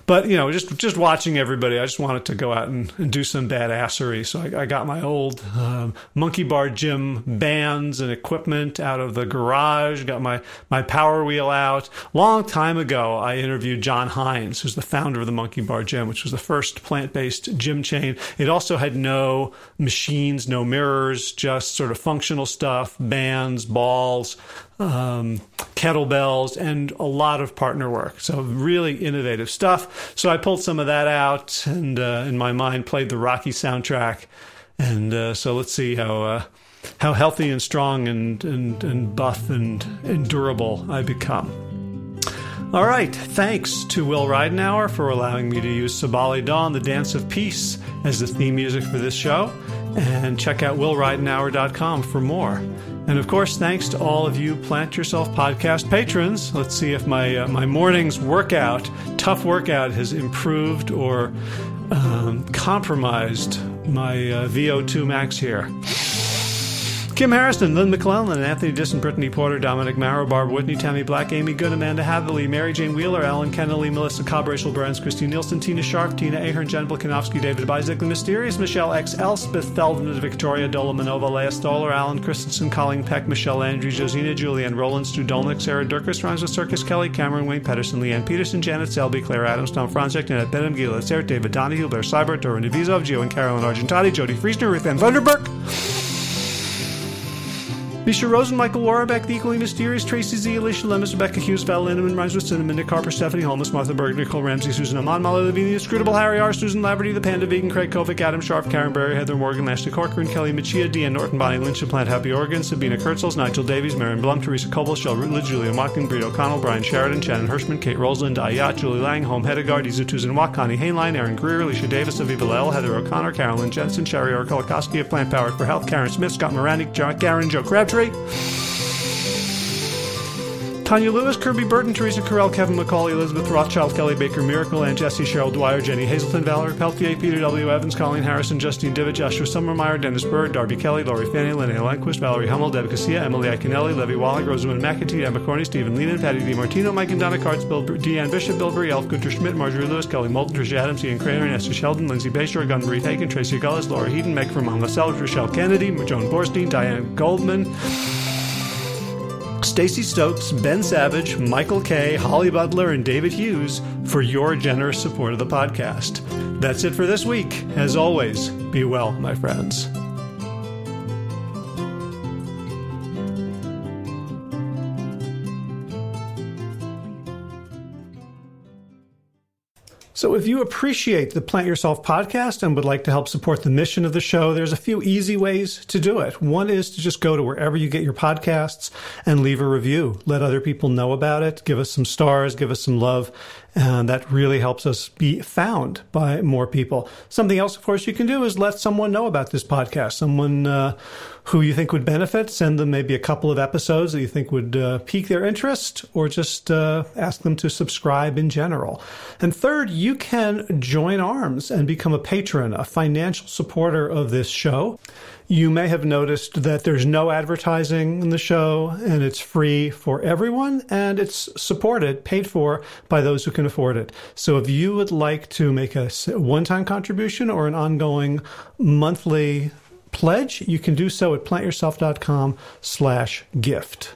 But you know, just just watching everybody, I just wanted to go out and, and do some badassery. So I, I got my old um, Monkey Bar Gym bands and equipment out of the garage. Got my my power wheel out. Long time ago, I interviewed John Hinds, who's the founder of the Monkey Bar Gym, which was the first plant based gym chain. It also had no machines, no mirrors, just sort of functional stuff, bands, balls um, kettlebells, and a lot of partner work. So really innovative stuff. So I pulled some of that out, and uh, in my mind played the Rocky soundtrack. And uh, so let's see how uh, how healthy and strong and and, and buff and, and durable I become. All right, thanks to Will Ridenour for allowing me to use Sabali Dawn, the Dance of Peace, as the theme music for this show. And check out willridenour.com for more. And of course, thanks to all of you Plant Yourself podcast patrons. Let's see if my uh, my morning's workout, tough workout, has improved or um, compromised my uh, VO2 max here. Kim Harrison, Lynn McClellan, Anthony Disson, Brittany Porter, Dominic Marrow, Barb Whitney, Tammy Black, Amy Good, Amanda Hatherley, Mary Jane Wheeler, Alan Kennelly, Melissa Cobb, Rachel Burns, Christine Nielsen, Tina Sharp, Tina Ahern, Jen Blikanowski, David Bizek, The Mysterious, Michelle X, Elspeth Feldman, Victoria, Dola Manova, Leah Stoller, Alan Christensen, Colleen Peck, Michelle Andrews, Josina, Julian, Roland, Stu Dolnick, Sarah Durkis, Rhymes with Circus, Kelly, Cameron, Wayne Pedersen, Leanne Peterson, Janet Selby, Claire Adams, Tom Franzek, Annette Benham, Gila, Sarah, David Donahue, Blair Seibert, Dora Navizov, Gio and Carolyn Argentati, Jody Friesner, Ruth Ann Thunderberg. Misha Rosen, Michael Warbeck, The Equally Mysterious, Tracy Z, Alicia Lemus, Rebecca Hughes, Val Lindemann, Rhymes with Cinnamon, Nick Harper, Stephanie Holmes, Martha Berg, Nicole Ramsey, Susan Amon, Molly Levine, The Inscrutable Harry R, Susan Laverty, The Panda Vegan, Craig Kovic, Adam Sharp, Karen Berry, Heather Morgan, Ashley Corcoran, Kelly Machia, Deanne Norton, Bonnie Lynch, Plant Happy Oregon, Sabina Kurtzels, Nigel Davies, Marion Blum, Teresa Coble, Shell Rutledge, Julia Markin, Breed O'Connell, Brian Sheridan, Shannon Hirschman, Kate Rosalind, Ayat, Julie Lang, Home Hedegaard, Izu Tuzan Watt, Connie Hainline, Aaron Greer, Alicia Davis, Aviva Lell, Heather O'Connor, Carolyn Jensen, Sherry Orkolakowski of Plant Powered for Health, Karen Smith, Scott Moranik, John Garen, Joe Crabtree country. Tanya Lewis, Kirby Burton, Teresa Carell, Kevin McCauley, Elizabeth Rothschild, Kelly Baker Miracle, and Jesse Cheryl Dwyer, Jenny Hazelton, Valerie Peltier, Peter W. Evans, Colleen Harrison, Justine Divitt, Joshua Summermeyer, Dennis Bird, Darby Kelly, Laurie Fanny, Linnea Lenquist, Valerie Hummel, Deb Casilla, Emily Iaconelli, Levy Wallach, Rosamund McAtee, Emma Corney, Stephen Leenan, Patty DiMartino, Mike and Donna Carts, Bill, Deanne Bishop, Bill Brie, Elf, Gunter Schmidt, Marjorie Lewis, Kelly Moulton, Tricia Adams, Ian Craner, Esther Sheldon, Lindsay Bayshore, Gunbury Hagen, Tracy Gullis, Laura Heaton, Meg from Sellers, Rochelle Kennedy, Joan Borstein, Diane Goldman, Stacy Stokes, Ben Savage, Michael Kay, Holly Butler, and David Hughes for your generous support of the podcast. That's it for this week. As always, be well, my friends. So, if you appreciate the Plant Yourself podcast and would like to help support the mission of the show, there's a few easy ways to do it. One is to just go to wherever you get your podcasts and leave a review. Let other people know about it. Give us some stars, give us some love. And that really helps us be found by more people. Something else, of course, you can do is let someone know about this podcast. Someone uh, who you think would benefit. Send them maybe a couple of episodes that you think would uh, pique their interest, or just uh, ask them to subscribe in general. And third, you can join arms and become a patron, a financial supporter of this show. You may have noticed that there's no advertising in the show and it's free for everyone and it's supported, paid for by those who can afford it. So if you would like to make a one time contribution or an ongoing monthly pledge, you can do so at plantyourself.com slash gift.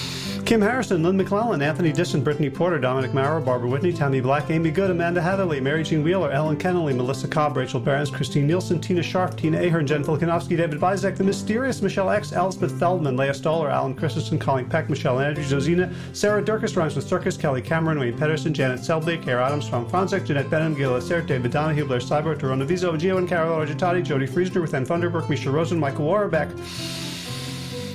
Kim Harrison, Lynn McClellan, Anthony Disson, Brittany Porter, Dominic Maurer, Barbara Whitney, Tammy Black, Amy Good, Amanda Hatherley, Mary Jean Wheeler, Ellen Kennelly, Melissa Cobb, Rachel Behrens, Christine Nielsen, Tina Sharp, Tina Ahern, Jen Filikanovsky, David Vizek, The Mysterious, Michelle X, Elspeth Feldman, Leah Stoller, Alan Christensen, Colleen Peck, Michelle Andrews, Josina, Sarah Durkis, Rhymes with Circus, Kelly Cameron, Wayne Pedersen, Janet Selby, Kara Adams, Tom Franzek, Jeanette Benham, Gil Assert, David Donahue, Blair Cyber, Torona Vizo, Gio and Carol Argentati, Jody Friesner, with Ann Funderburg, Misha Rosen, Michael Warbeck,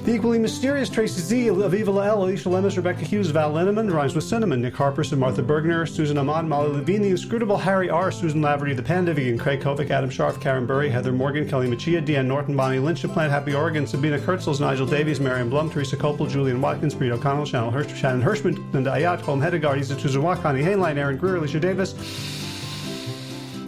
the equally mysterious Tracy Z, Aviva Lael, Alicia Lemus, Rebecca Hughes, Val Linneman, Rhymes with Cinnamon, Nick Harperson, Martha Bergner, Susan Amon, Molly Levine, The Inscrutable Harry R., Susan Laverty, The Pandivian, Craig Kovic, Adam Scharf, Karen Burry, Heather Morgan, Kelly Machia, Deanne Norton, Bonnie Lynch, Plant Happy Oregon, Sabina Kurtzels, Nigel Davies, Marion Blum, Teresa Copel, Julian Watkins, Breed O'Connell, Shannon, Hirsch, Shannon Hirschman, Linda Ayat, Holm Hedegaard, Isa Tuzawa, Connie Hainline, Aaron Greer, Alicia Davis,